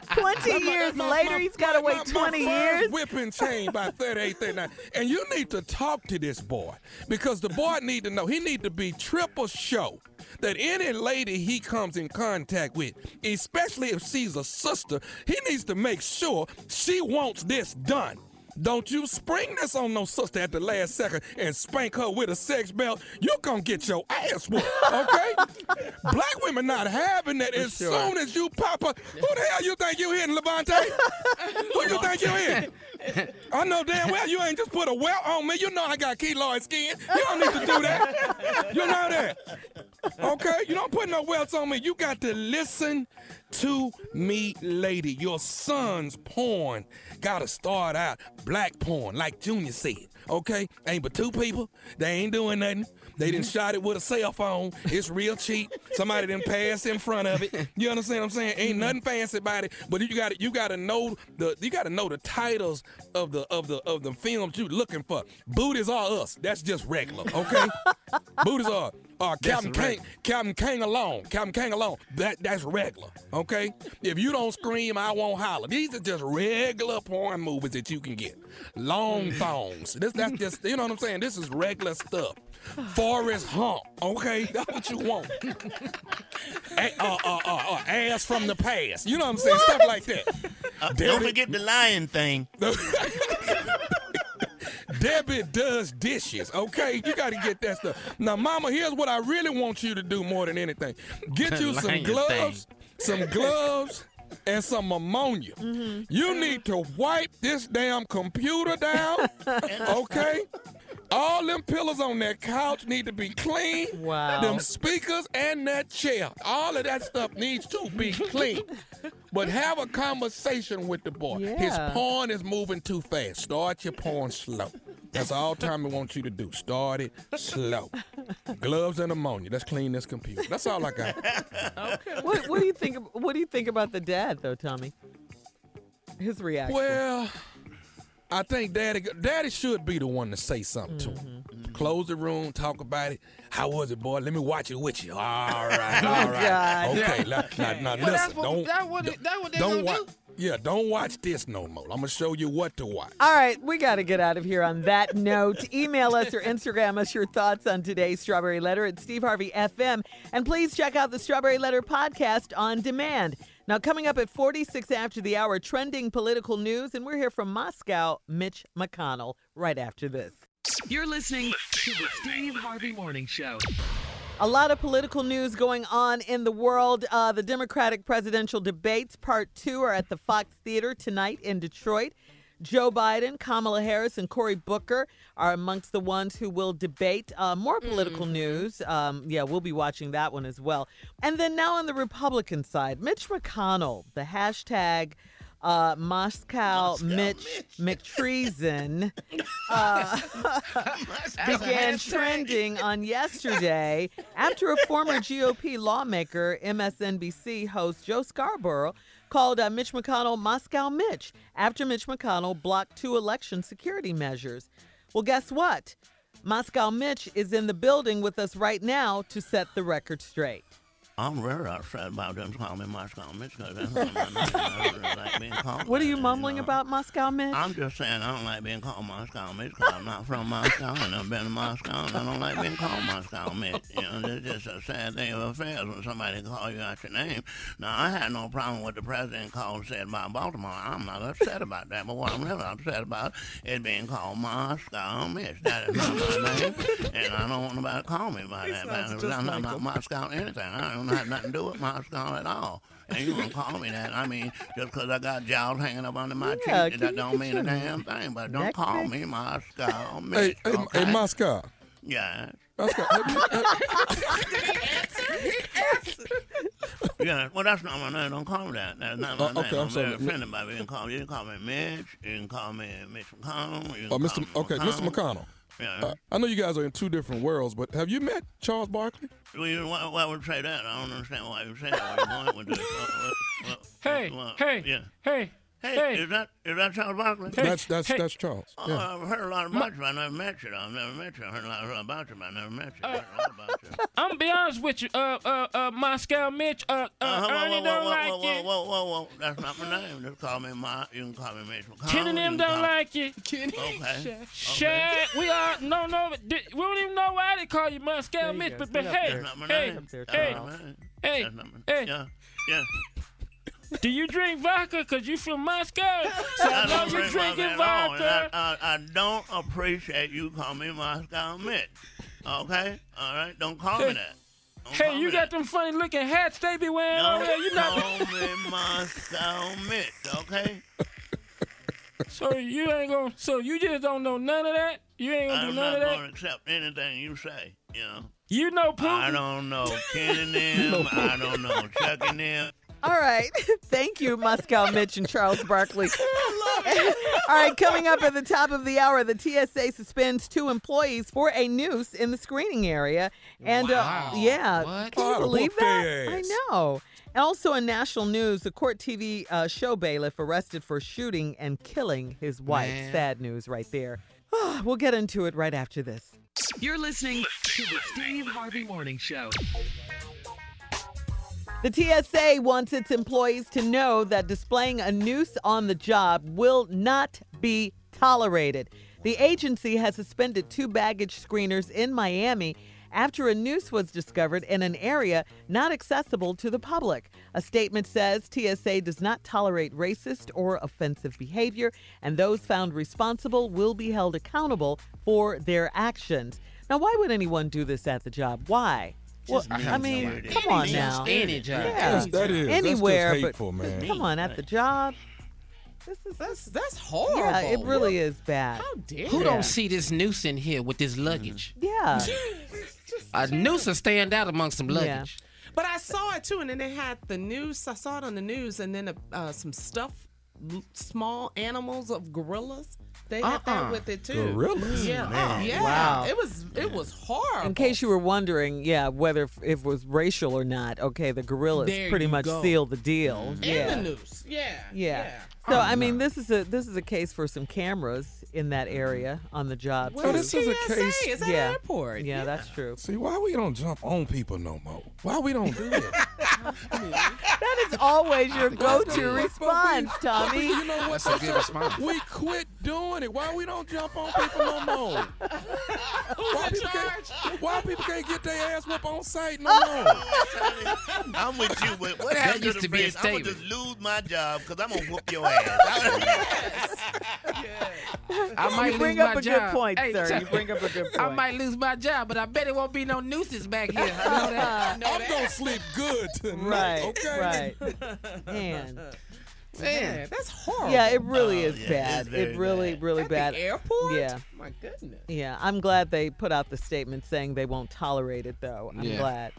20 years later, he's got to wait 20 first years. whipping chain by 38, 39. And you need to talk to this boy because the boy need to know he need to be triple show that any lady he comes in contact with, especially if she's a sister, he needs to make sure she wants this done. Don't you spring this on no sister at the last second and spank her with a sex belt. You gonna get your ass whooped, okay? Black women not having that as sure. soon as you pop up. Who the hell you think you hitting, Levante? Who you think you hitting? I know damn well you ain't just put a welt on me. You know I got keloid skin. You don't need to do that. You know that. Okay? You don't put no welts on me. You got to listen to me, lady. Your son's porn gotta start out black porn, like Junior said. Okay? Ain't but two people. They ain't doing nothing. They didn't mm-hmm. shot it with a cell phone. It's real cheap. Somebody didn't pass in front of it. You understand what I'm saying? Ain't mm-hmm. nothing fancy about it. But you got you got to know the you got to know the titles of the of the of the films you looking for. Booties are us. That's just regular. Okay. Booties are. Uh, Captain That's King, Captain King alone, Captain King alone. That that's regular, okay? If you don't scream, I won't holler. These are just regular porn movies that you can get. Long thongs. This that's just you know what I'm saying. This is regular stuff. Forest hump, okay? That's what you want. A- uh, uh, uh, uh, ass from the past. You know what I'm saying? Stuff like that. Uh, don't forget the lion thing. Debbie does dishes, okay? You got to get that stuff. Now, Mama, here's what I really want you to do more than anything get you some gloves, some gloves, and some ammonia. Mm-hmm. You need to wipe this damn computer down, okay? All them pillows on that couch need to be clean. Wow. Them speakers and that chair. All of that stuff needs to be clean. But have a conversation with the boy. His Yeah. porn is moving too fast. Start your porn slow. That's all Tommy wants you to do. Start it slow. Gloves and ammonia. Let's clean this computer. That's all I got. What, what do you think? What do you think about the dad, though, Tommy? His reaction. Well, I think daddy daddy should be the one to say something to him. Mm-hmm. Mm-hmm. Close the room, talk about it. How was it, boy? Let me watch it with you. All right, oh, all right. God. Okay, now, now, now Well, listen. what- don't, that what it- that what they don't gonna watch. Yeah, don't watch this no more. I'm gonna show you what to watch. All right, we got to get out of here on that note. Email us or Instagram us your thoughts on today's Strawberry Letter at Steve Harvey FM. And please check out the Strawberry Letter podcast on demand. Now, coming up at 46 after the hour, trending political news. And we're here from Moscow, Mitch McConnell, right after this. You're listening to the Steve Harvey Morning Show. A lot of political news going on in the world. Uh, the Democratic presidential debates, part two, are at the Fox Theater tonight in Detroit. Joe Biden, Kamala Harris, and Cory Booker are amongst the ones who will debate. Uh, more political news. Um, yeah, we'll be watching that one as well. And then now on the Republican side, Mitch McConnell, the hashtag uh, Moscow, Mitch, McTreason uh, began trending on yesterday after a former GOP lawmaker, MSNBC host Joe Scarborough, called uh, Mitch McConnell Moscow Mitch after Mitch McConnell blocked two election security measures. Well, guess what? Moscow Mitch is in the building with us right now to set the record straight. I'm very upset about them calling me Moscow Mitch because that's not my name. I don't like being called What are you mumbling know. about, Moscow Mitch? I'm just saying I don't like being called Moscow Mitch because I'm not from Moscow and I've been to Moscow and I don't like being called Moscow Mitch. You know, it's just a sad thing of affairs when somebody calls you out your name. Now, I had no problem with the president called said about Baltimore. I'm not upset about that, but what I'm really upset about is being called Moscow Mitch. That is not my name, and I don't want nobody to call me by that. man. just I'm like not him. Moscow anything. I don't have nothing to do with Moscow at all. And you gonna call me that? I mean, just 'cause I got jowls hanging up under my Yeah, cheek, can that you don't get mean a your damn thing. But don't neck call fixed? me Moscow Hey, Mitch. hey, okay? hey, Moscow. Yeah. Moscow. Yeah, well, that's not my name. Don't call me that. That's not my Oh, name. okay, I'm I'm sorry. very offended by being called. You can call me Mitch. You can call me Mitch McConnell. You can Oh, call Mr. me Okay, Mr. McConnell. Yeah. Uh, I know you guys are in two different worlds, but have you met Charles Barkley? Well, why, why would you say that? I don't understand why you say that. Where you going with this? What- what- what- Hey, hey, yeah. hey, Hey, hey. is that is that Charles Barkley? that's that's that's Charles. Oh, Yeah. I've heard a lot about you, but I never met you. I've never met you. I heard a lot about you, but I never met you. I heard a lot about you. I'm gonna be honest with you, uh, uh, uh, Moscow Mitch, uh, uh, Uh, whoa, Ernie whoa, don't whoa, like whoa, you. whoa, whoa, whoa, whoa, That's not my name. Just call me my. You can call me Mitch McConnell. Ken and them don't call- like you. Okay. Shad, we all no no. di- We don't even know why they call you Moscow Mitch, but, but hey, That's hey, hey, not my name. hey, That's not my hey. Yeah, yeah. Do you drink vodka? Cause you from Moscow. So I, I know you drink drinking vodka at all, and vodka. I, I, I don't appreciate you calling me Moscow Mitch. Okay? All right? Don't call me that. Don't Hey, you got them funny looking hats they be wearing on Don't there. You not. call me Moscow Mitch, okay? So you ain't gonna. So you just don't know none of that. You ain't gonna do I'm none not of that. going to accept anything you say, you know? You know Putin. I don't know Ken and them. I don't know Chuck and them. All right. Thank you, Moscow Mitch and Charles Barkley. All right, coming up at the top of the hour, the TSA suspends two employees for a noose in the screening area. And Wow. uh, yeah, What? can you Oh, believe that? their I know. And also in national news, the court TV uh, show bailiff arrested for shooting and killing his wife. Man. Sad news right there. we'll get into it right after this. You're listening to the Steve Harvey Morning Show. The TSA wants its employees to know that displaying a noose on the job will not be tolerated. The agency has suspended two baggage screeners in Miami after a noose was discovered in an area not accessible to the public. A statement says TSA does not tolerate racist or offensive behavior, and those found responsible will be held accountable for their actions. Now, why would anyone do this at the job? Why? Well, I mean, come on Any now. Any job. Yeah. That's- that is. That's just Anywhere, hateful, but man. come on, at the job. This is That's that's horrible. yeah, it really is bad. How dare Who don't see this noose in here with this luggage? Yeah, A noose will stand out amongst some luggage. But I saw it too, and then they had the news. I saw it on the news, and then uh, some stuff, small animals of gorillas. They had Uh-uh. that with it too. Gorillas? Yeah, Man. yeah. Wow. It was it was horrible. in case you were wondering, yeah, whether if, if it was racial or not. Okay, the gorillas There pretty much go. seal the deal. and yeah, the news. Yeah, yeah. yeah. So Oh, I mean, this is a this is a case for some cameras in that area on the job Well, too. this is a case- It's at Yeah. airport. yeah, that's true. See, why we don't jump on people no more? Why we don't do that? That is always your go-to response, Tommy. You know what? That's a good response. We quit doing it. Why we don't jump on people no more? why, in people charge? can't, why people can't get their ass whooped on site no more? I'm with you. But what happens used to to the be a phrase, I'm going to just lose my job because I'm going to whoop your ass. I might You bring lose up my a job. good point, Hey, sir. You bring up a good point. I might lose my job, but I bet it won't be no nooses back here. I know that. I'm going to sleep good tonight, Right, okay? right. Man. Man, that's horrible. Yeah, it really Oh, is yeah, bad. It really, bad. really At bad. the airport. Yeah. My goodness. Yeah, I'm glad they put out the statement saying they won't tolerate it, though. I'm Yeah. glad.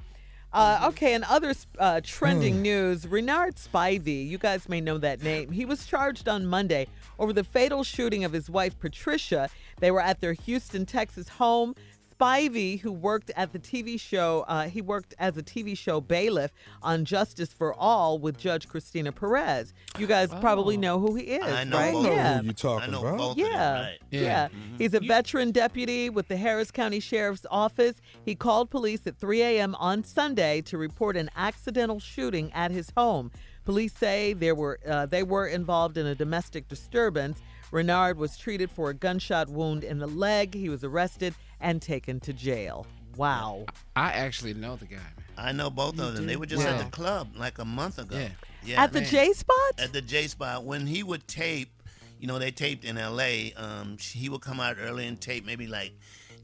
Uh, okay, in other uh, trending news, Renard Spivey, you guys may know that name. He was charged on Monday over the fatal shooting of his wife, Patricia. They were at their Houston, Texas home. Spivey, who worked at the TV show, uh, he worked as a TV show bailiff on Justice for All with Judge Cristina Perez. You guys probably know who he is, I know right? both. yeah. Who you I talking know about? both Yeah. of them, right? Yeah. Yeah. He's a veteran deputy with the Harris County Sheriff's Office. He called police at 3 a.m. on Sunday to report an accidental shooting at his home. Police say there were uh, they were involved in a domestic disturbance. Renard was treated for a gunshot wound in the leg. He was arrested and taken to jail. Wow. I actually know the guy. Man. I know both of them. They were just at the club like a month ago. Yeah. Yeah, At the. J spot? At the J spot when he would tape, you know, they taped in L.A. Um, he would come out early and tape maybe like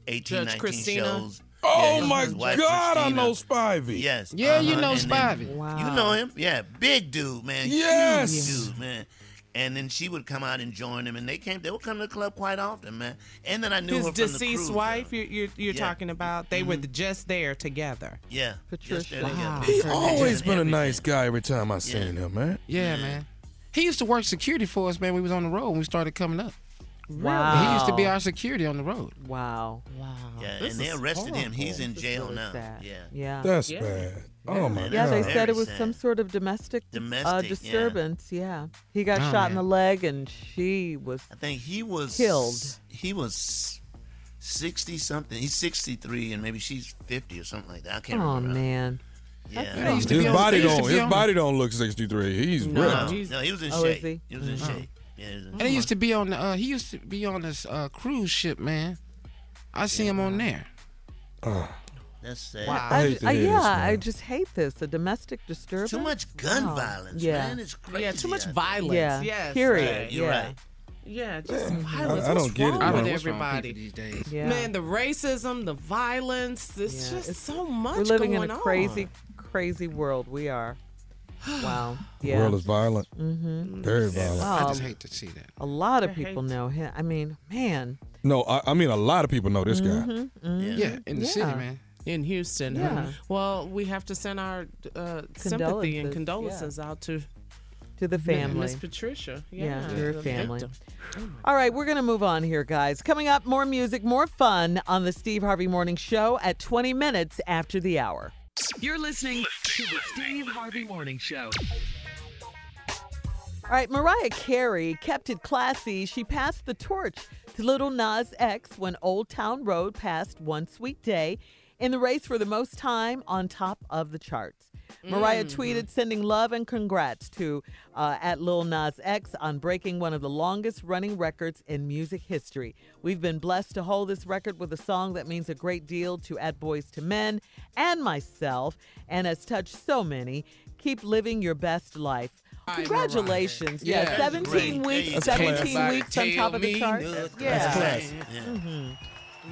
18, Judge 19 Cristina? shows. Oh Yeah, my his wife, God, I know Spivey. Yes. Yeah, you uh-huh, know and Spivey. Wow. You know him? Yeah, big dude, man. Yes. Huge dude, man. And then she would come out and join them, and they came. They would come to the club quite often, man. And then I knew His her from the deceased cruise, wife, though. you, you, you're Yeah. talking about, they were mm-hmm. just there together. Yeah, Patricia. together. Wow. He always been a nice guy every time I seen him, man. Yeah, man. He used to work security for us, man. We was on the road when we started coming up. Wow. He used to be our security on the road. Wow. Wow. Yeah, This and they is arrested him. He's in jail really now. sad. Yeah. Yeah. That's Yeah. bad. Oh my man, Yeah, God. they Very said it was sad. some sort of domestic, uh, Domestic, yeah. disturbance. Yeah. He got Oh, shot in the leg and she was I think he was Killed. He was sixty something. He's sixty three, and maybe she's fifty or something like that. I can't Oh remember. man. Yeah. Yeah, he used to His be on- body he used to don't. His on- body don't look 63. He's No. ripped. No, he's- no, he was in Oh, is shape. he? He was in Oh. shape. Yeah, he in And he used to be on. the, Uh, he used to be on this uh, cruise ship, man. I see him on there. Oh, That's sad. I, hate I- hear this, yeah, man. I just hate this. The domestic disturbance. Too much gun Wow. violence, yeah. man. It's crazy. Yeah, too much violence. Yeah. Yes. Period. Right, you're yeah. right. Yeah, just violence. I What's don't get it, wrong man. with What's wrong with everybody these days? Yeah. Man, the racism, the violence, it's Yeah, just it's- so much We're living going in a on. crazy, crazy world. We are. Wow. The Yeah. world is violent. Mm-hmm. Very violent. I just Um, hate to see that. A lot of I people know him. I mean, man. No, I, I mean a lot of people know this guy. Mhm, mhm. Yeah, in the city, man. In Houston. Yeah. Well, we have to send our uh, sympathy and condolences out to To the family. Miss Patricia. Yeah, Yeah, to her family. victim. All right, we're going to move on here, guys. Coming up, more music, more fun on the Steve Harvey Morning Show at 20 minutes after the hour. You're listening to the Steve Harvey Morning Show. All right, Mariah Carey kept it classy. She passed the torch to Lil Nas X when Old Town Road passed One Sweet Day in the race for the most time on top of the charts. Mariah tweeted sending love and congrats to uh, at Lil Nas X on breaking one of the longest running records in music history. We've been blessed to hold this record with a song that means a great deal to At Boyz II Men and myself and has touched so many. Keep living your best life. Congratulations. Yeah, Yeah. 17 Great. weeks, That's 17 class. weeks on top of the me charts. nothing. Yeah. That's classy. Yeah. Mhm.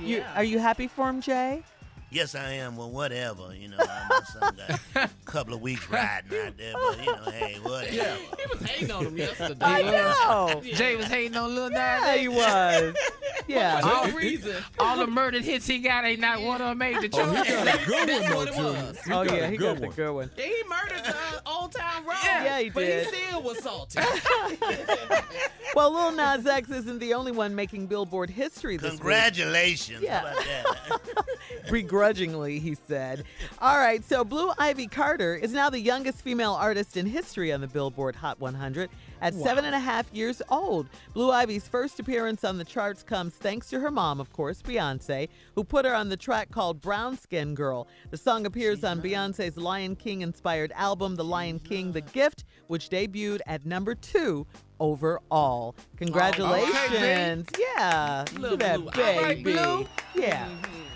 You, are you happy for him, Jay? Yes, I am. Well, whatever. You know, my son got a couple of weeks riding out there, but you know, hey, whatever. He was hating on him yesterday. I know. Jay was hating on Lil Nas Yeah, he was. Yeah. For All, no reason. all the murdered hits he got ain't not one of them made the Oh, he got a good That's one, what though, it Junior. was. He oh, got yeah, a he good got the good one. Yeah, he murdered the Old Town Road. Yeah, he but he still was salty. Well, Lil Nas X isn't the only one making Billboard history this week. Congratulations. Yeah. How about that? Begrudgingly, he said. All right, so Blue Ivy Carter is now the youngest female artist in history on the Billboard Hot 100 at seven and a half years old. Blue Ivy's first appearance on the charts comes thanks to her mom, of course, Beyonce, who put her on the track called Brown Skin Girl. The song appears on Beyonce's Lion King inspired album, The Lion King The Gift, which debuted at number two overall. Congratulations. yeah. Look Little at Blue. that All right, baby. Blue. Yeah.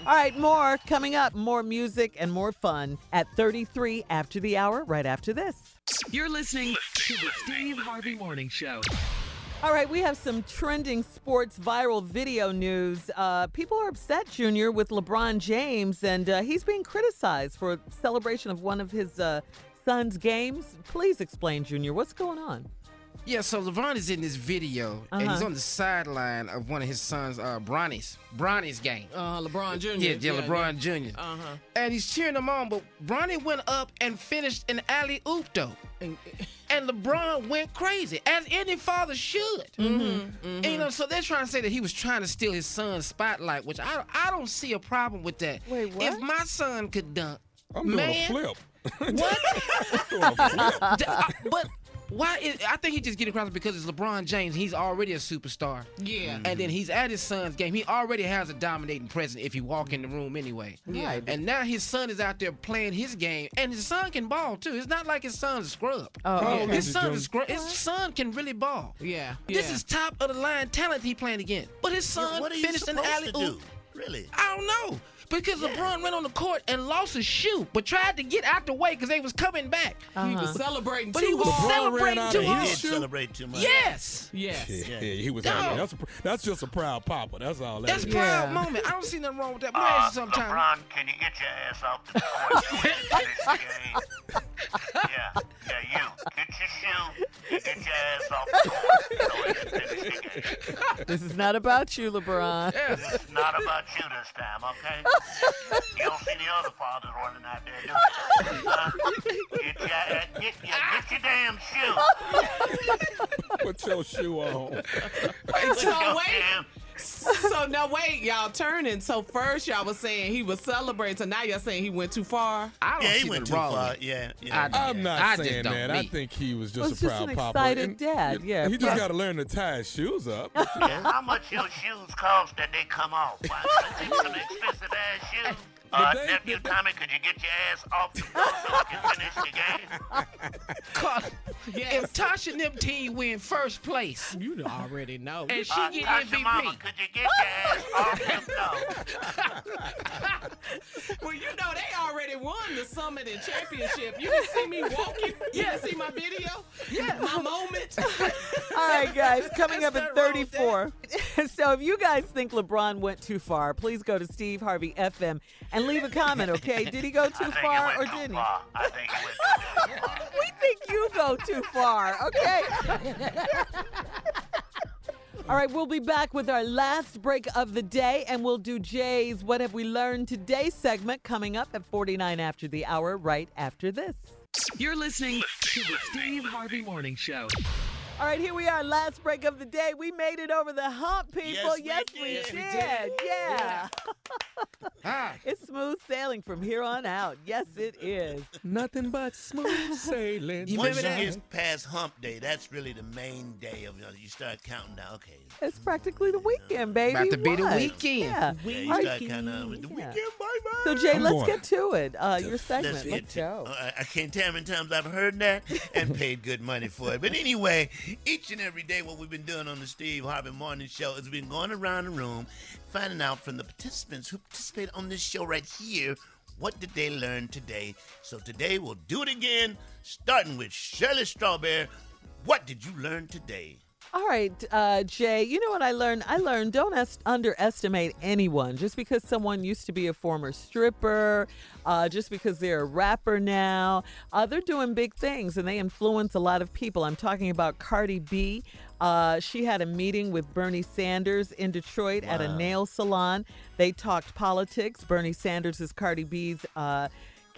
All right, more coming up. More music and more fun at 33 after the hour, right after this. You're listening to the Steve Harvey Morning Show. All right, we have some trending sports viral video news. Uh, people are upset, Junior, with LeBron James, and uh, he's being criticized for celebration of one of his uh, son's games. Please explain, Junior, what's going on? Yeah, so LeBron is in this video, and he's Uh-huh. on the sideline of one of his sons, uh, Bronny's, Bronny's game. Uh, LeBron Jr. Yeah, yeah, LeBron Jr. Uh huh. And he's cheering him on, but Bronny went up and finished an alley oop though. And, And LeBron went crazy, as any father should. Mm-hmm. And, you know, so they're trying to say that he was trying to steal his son's spotlight, which I, I don't see a problem with that. Wait, what? If my son could dunk, I'm doing man, a flip. what? Doing a flip. D- uh, but why? Is, I think he just getting across because it's LeBron James. He's already a superstar. yeah. And then he's at his son's game. He already has a dominating presence if you walk in the room anyway. Yeah. And now his son is out there playing his game, and his son can ball too. It's not like his son's a scrub. Oh, How okay. His is he, son is scrub. His son can really ball. Yeah. This yeah. is top of the line talent he playing against. But his son what are you finished an alley to do? oop. Really? I don't know. Because LeBron went on the court and lost his shoe, but tried to get out the way because they was coming back. He Uh-huh. was celebrating But too he was hard. LeBron celebrating ran out too of He hard. did celebrate too much. Yes. Yes. Yeah, yeah, he was happy. That's, a, that's just a proud papa. That's all that That's is. proud Yeah. moment. I don't see nothing wrong with that. But Uh, I sometime. LeBron, can you get your ass off the court? and finish this game? yeah, yeah, you. Get your shoe get your ass off the court so finish the game. This is not about you, LeBron. It's not about you this time, okay? You don't see the other fathers running out there, do you? Huh? Get your, uh, get, yeah, get your damn shoe. Put your shoe on. So Your wait. damn- So now wait, y'all turning. So first y'all was saying he was celebrating. So now y'all saying he went too far. I don't Yeah, see he went too wrong far. Yeah, yeah. I- I'm not I saying don't that. I think he was just it's a just proud an papa. excited And- dad, yeah. He just got to learn to tie his shoes up. Yeah, how much your shoes cost that they come off? Why, they some expensive ass shoes. Uh, they- nephew Tommy, could you get your ass off the floor so we can finish the game? Yes. If Tasha and them team win first place, You already know. and she Uh, get Tasha MVP, Mama, could you get your ass off the floor? well, you know they already won the summit and championship. You didn't see me walking. You didn't see my video. Yeah, my moment. All right, guys, coming up at 34. so if you guys think LeBron went too far, please go to Steve Harvey FM and leave a comment, okay? Did he go too far or didn't he? I think it went we think you go too far, okay? All right, we'll be back with our last break of the day, and we'll do Jay's What Have We Learned Today segment coming up at 49 after the hour, right after this. You're listening to the Steve Harvey Morning Show. All right, here we are, last break of the day. We made it over the hump, people. Yes, Yes, we we, did. did. Yes, we did. Yeah. Ah. it's smooth sailing from here on out. Yes, it is. Nothing but smooth sailing. You Once you get past hump day, that's really the main day of you, know, you start counting down. Okay. It's practically the weekend, baby. About to be the weekend. Yeah. Yeah, you start counting down with the yeah. weekend, bye So, Jay, I'm let's going. get to it. Uh, your segment. Let's Let's, get go. to- I, I can't tell how many times I've heard that and paid good money for it. But anyway, each and every day, what we've been doing on the Steve Harvey Morning Show is been going around the room, finding out from the participants who participate on this show right here, what did they learn today? So today we'll do it again, starting with Shirley Strawberry. What did you learn today? All right, uh, Jay, you know what I learned? I learned don't est- underestimate anyone. Just because someone used to be a former stripper, uh, just because they're a rapper now, uh, they're doing big things and they influence a lot of people. I'm talking about Cardi B. Uh, she had a meeting with Bernie Sanders in Detroit at a nail salon. They talked politics. Bernie Sanders is Cardi B's.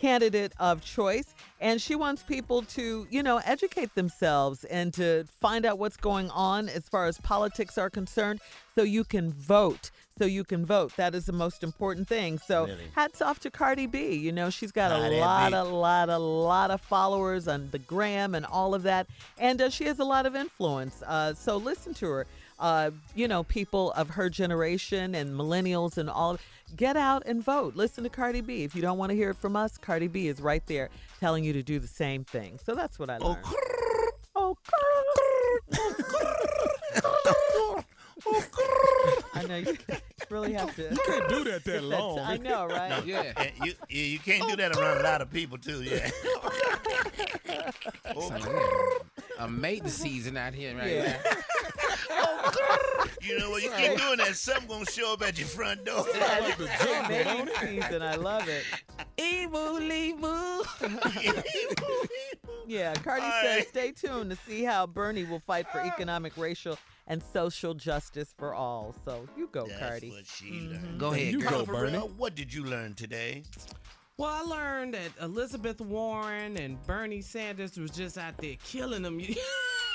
Candidate of choice and she wants people to you know educate themselves and to find out what's going on as far as politics are concerned so you can vote so you can vote that is the most important thing so Really? hats off to cardi b you know she's got Cardi a lot B. a lot a lot of followers on the gram and all of that and uh, she has a lot of influence uh, so listen to her uh, you know people of her generation and millennials and all get out and vote. Listen to Cardi B. If you don't want to hear it from us, Cardi B is right there telling you to do the same thing. So that's what I learned. Oh, I know you really have to. You can't do that that get long. I know, right? No, and you, you you can't do that around a lot of people too. Yeah. A mating season out here right Yeah. now. You know what? You keep doing that, something gonna show up at your front door. Mating season. I love it. Evil, evil. Yeah, Cardi All says right. stay tuned to see how Bernie will fight for economic, racial, and social justice for all. So you go, That's Cardi. what she mm-hmm. learned. Go ahead, You girl. go, Bernie. What did you learn today? Well, I learned that Elizabeth Warren and Bernie Sanders was just out there killing them at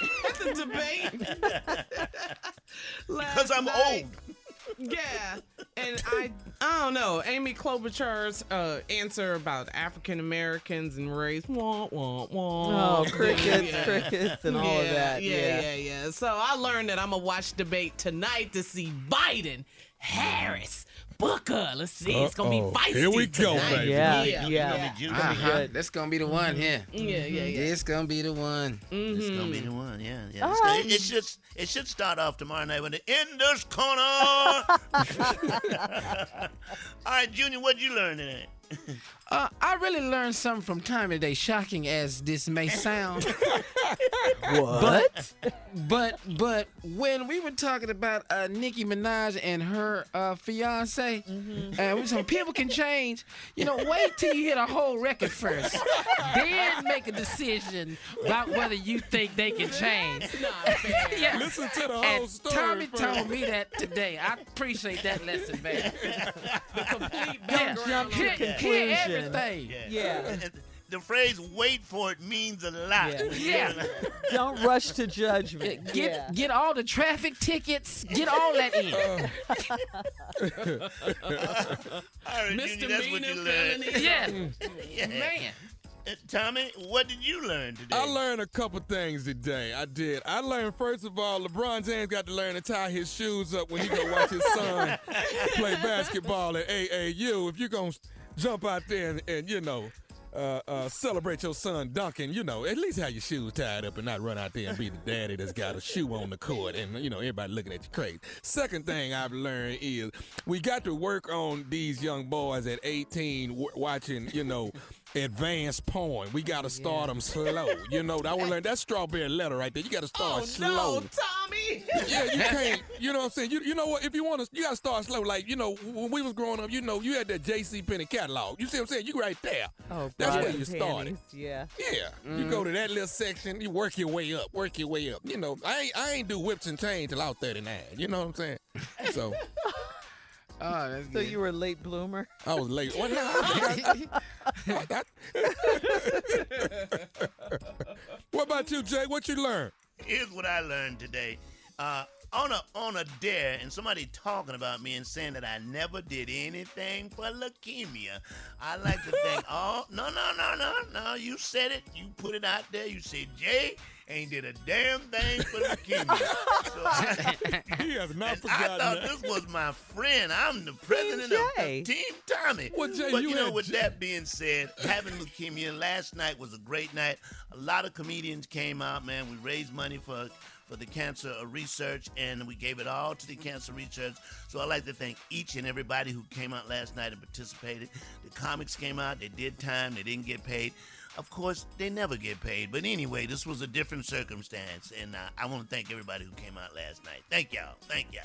the debate. Because I'm old. Yeah, and I I don't know Amy Klobuchar's uh, answer about African Americans and race. Wah, wah, wah. Oh, crickets, crickets, and all of that, Yeah, yeah. yeah, yeah. So I learned that I'm gonna watch debate tonight to see Biden, Harris, Booker. Let's see, it's gonna be Uh-oh. feisty. Here we go, tonight. baby. Yeah, yeah, yeah. yeah. Uh-huh. That's gonna be the one here. Yeah, yeah, yeah. It's gonna be the one. It's gonna be the one, yeah. yeah. All It's gonna- right. it, should it should start off tomorrow night with the Enders Corner. All right, Junior, what'd you learn today? Uh, I really learned something from time today, shocking as this may sound. What? But, but, but when we were talking about uh, Nicki Minaj and her uh, fiance, and we some people can change. You know, wait till you hear the whole record first, then make a decision about whether you think they can change. yeah. Listen to the whole and story Tommy first. told me that today. I appreciate that lesson, man. the complete background. Yeah. Jump to Hear- hear everything. Yeah. The phrase "wait for it" means a lot. Yeah. Don't rush to judgment. Get yeah. get all the traffic tickets. Get all that in. All right, Junior, that's what you learned. Yeah. Yeah. Man. Uh, Tommy, what did you learn today? I learned a couple things today. I did. I learned first of all, LeBron James got to learn to tie his shoes up when he go watch his son play basketball at AAU. If you're gonna jump out there and, and you know uh, uh, celebrate your son Duncan, you know, at least have your shoes tied up and not run out there and be the daddy that's got a shoe on the court and, you know, everybody looking at you crazy. Second thing I've learned is we got to work on these young boys at 18 w- watching, you know, advanced porn. We got to start them slow. You know, I learned that strawberry letter right there. You got to start Oh, slow. no, Tommy. Yeah, you can't. You know what I'm saying? You, you know what? If you want to, you got to start slow. Like you know, when we was growing up, you know, you had that J.C. Penney catalog. You see what I'm saying? You right there. Oh, That's where you started. panties, Yeah. Yeah, you go to that little section, you work your way up, work your way up. You know, I ain't, I ain't do whips and chains till I was 39. You know what I'm saying? So Oh, that's So you were a late bloomer. I was late. Well, no, I- I- what about you, Jay? What you learned? Here's what I learned today. Uh, on a on a dare, and somebody talking about me and saying that I never did anything for leukemia. I like to think, oh no no no no no, you said it, you put it out there. You said Jay ain't did a damn thing for leukemia. So I, he has not I thought that. this was my friend. I'm the president of, of Team Tommy. Well, Jay, but you you, know, with Jay- that being said, having leukemia last night was a great night. A lot of comedians came out, man. We raised money for for the cancer research, and we gave it all to the cancer research. So I'd like to thank each and everybody who came out last night and participated. The comics came out, they did time, they didn't get paid. Of course, they never get paid. But anyway, this was a different circumstance, and uh, I want to thank everybody who came out last night. Thank y'all. Thank y'all.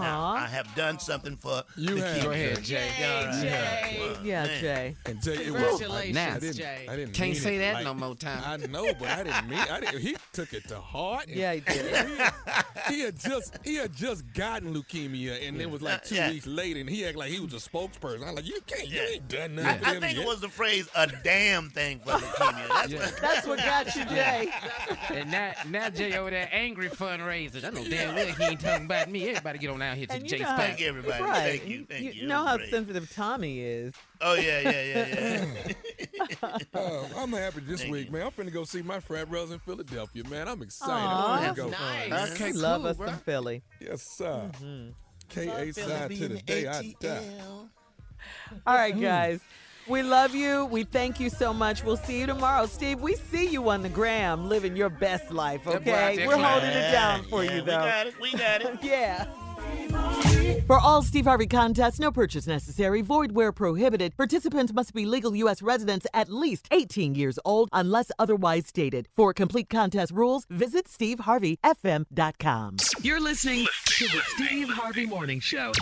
Now, I have done something for You the have. kids. Go ahead, Jay. All right. Jay. Well, Yeah, man. Jay. And Jay, it was Congratulations, I didn't, Jay. I didn't Can't mean say it that like- no more time. I know, but I didn't mean. I didn't. He took it to heart. and Yeah, he did. he had just he had just gotten leukemia, and it was like two Yeah. weeks later, and he acted like he was a spokesperson. I'm like, you can't, you Yeah. ain't done I, nothing. I think it was the phrase "a damn thing" for leukemia. That's Yeah. what. That's what got you, Jay. And now, now Jay over there angry fundraiser. I know damn well he ain't talking about me. Everybody get on out here to Jay know how- spot. Thank you, everybody. Right. Thank you. Thank you. you know how great. sensitive Tommy is. Oh yeah, yeah, yeah, yeah. Oh, I'm happy this Thank week, you. man. I'm finna go see my frat brothers in Philadelphia, man. I'm excited. Aw. I'm That's gonna go. nice. Okay, Love cool, us bro. some Philly. Yes, sir. Mm-hmm. K.A. side to the day I die. All right, guys. We love you. We thank you so much. We'll see you tomorrow. Steve, we see you on the gram living your best life, That boy out okay? We're holding it down for yeah, you, We though. got it. We got it. Yeah. For all Steve Harvey contests, no purchase necessary, void where prohibited. Participants must be legal U.S. residents at least 18 years old unless otherwise stated. For complete contest rules, visit steveharveyfm.com. You're listening to the Steve Harvey Morning Show.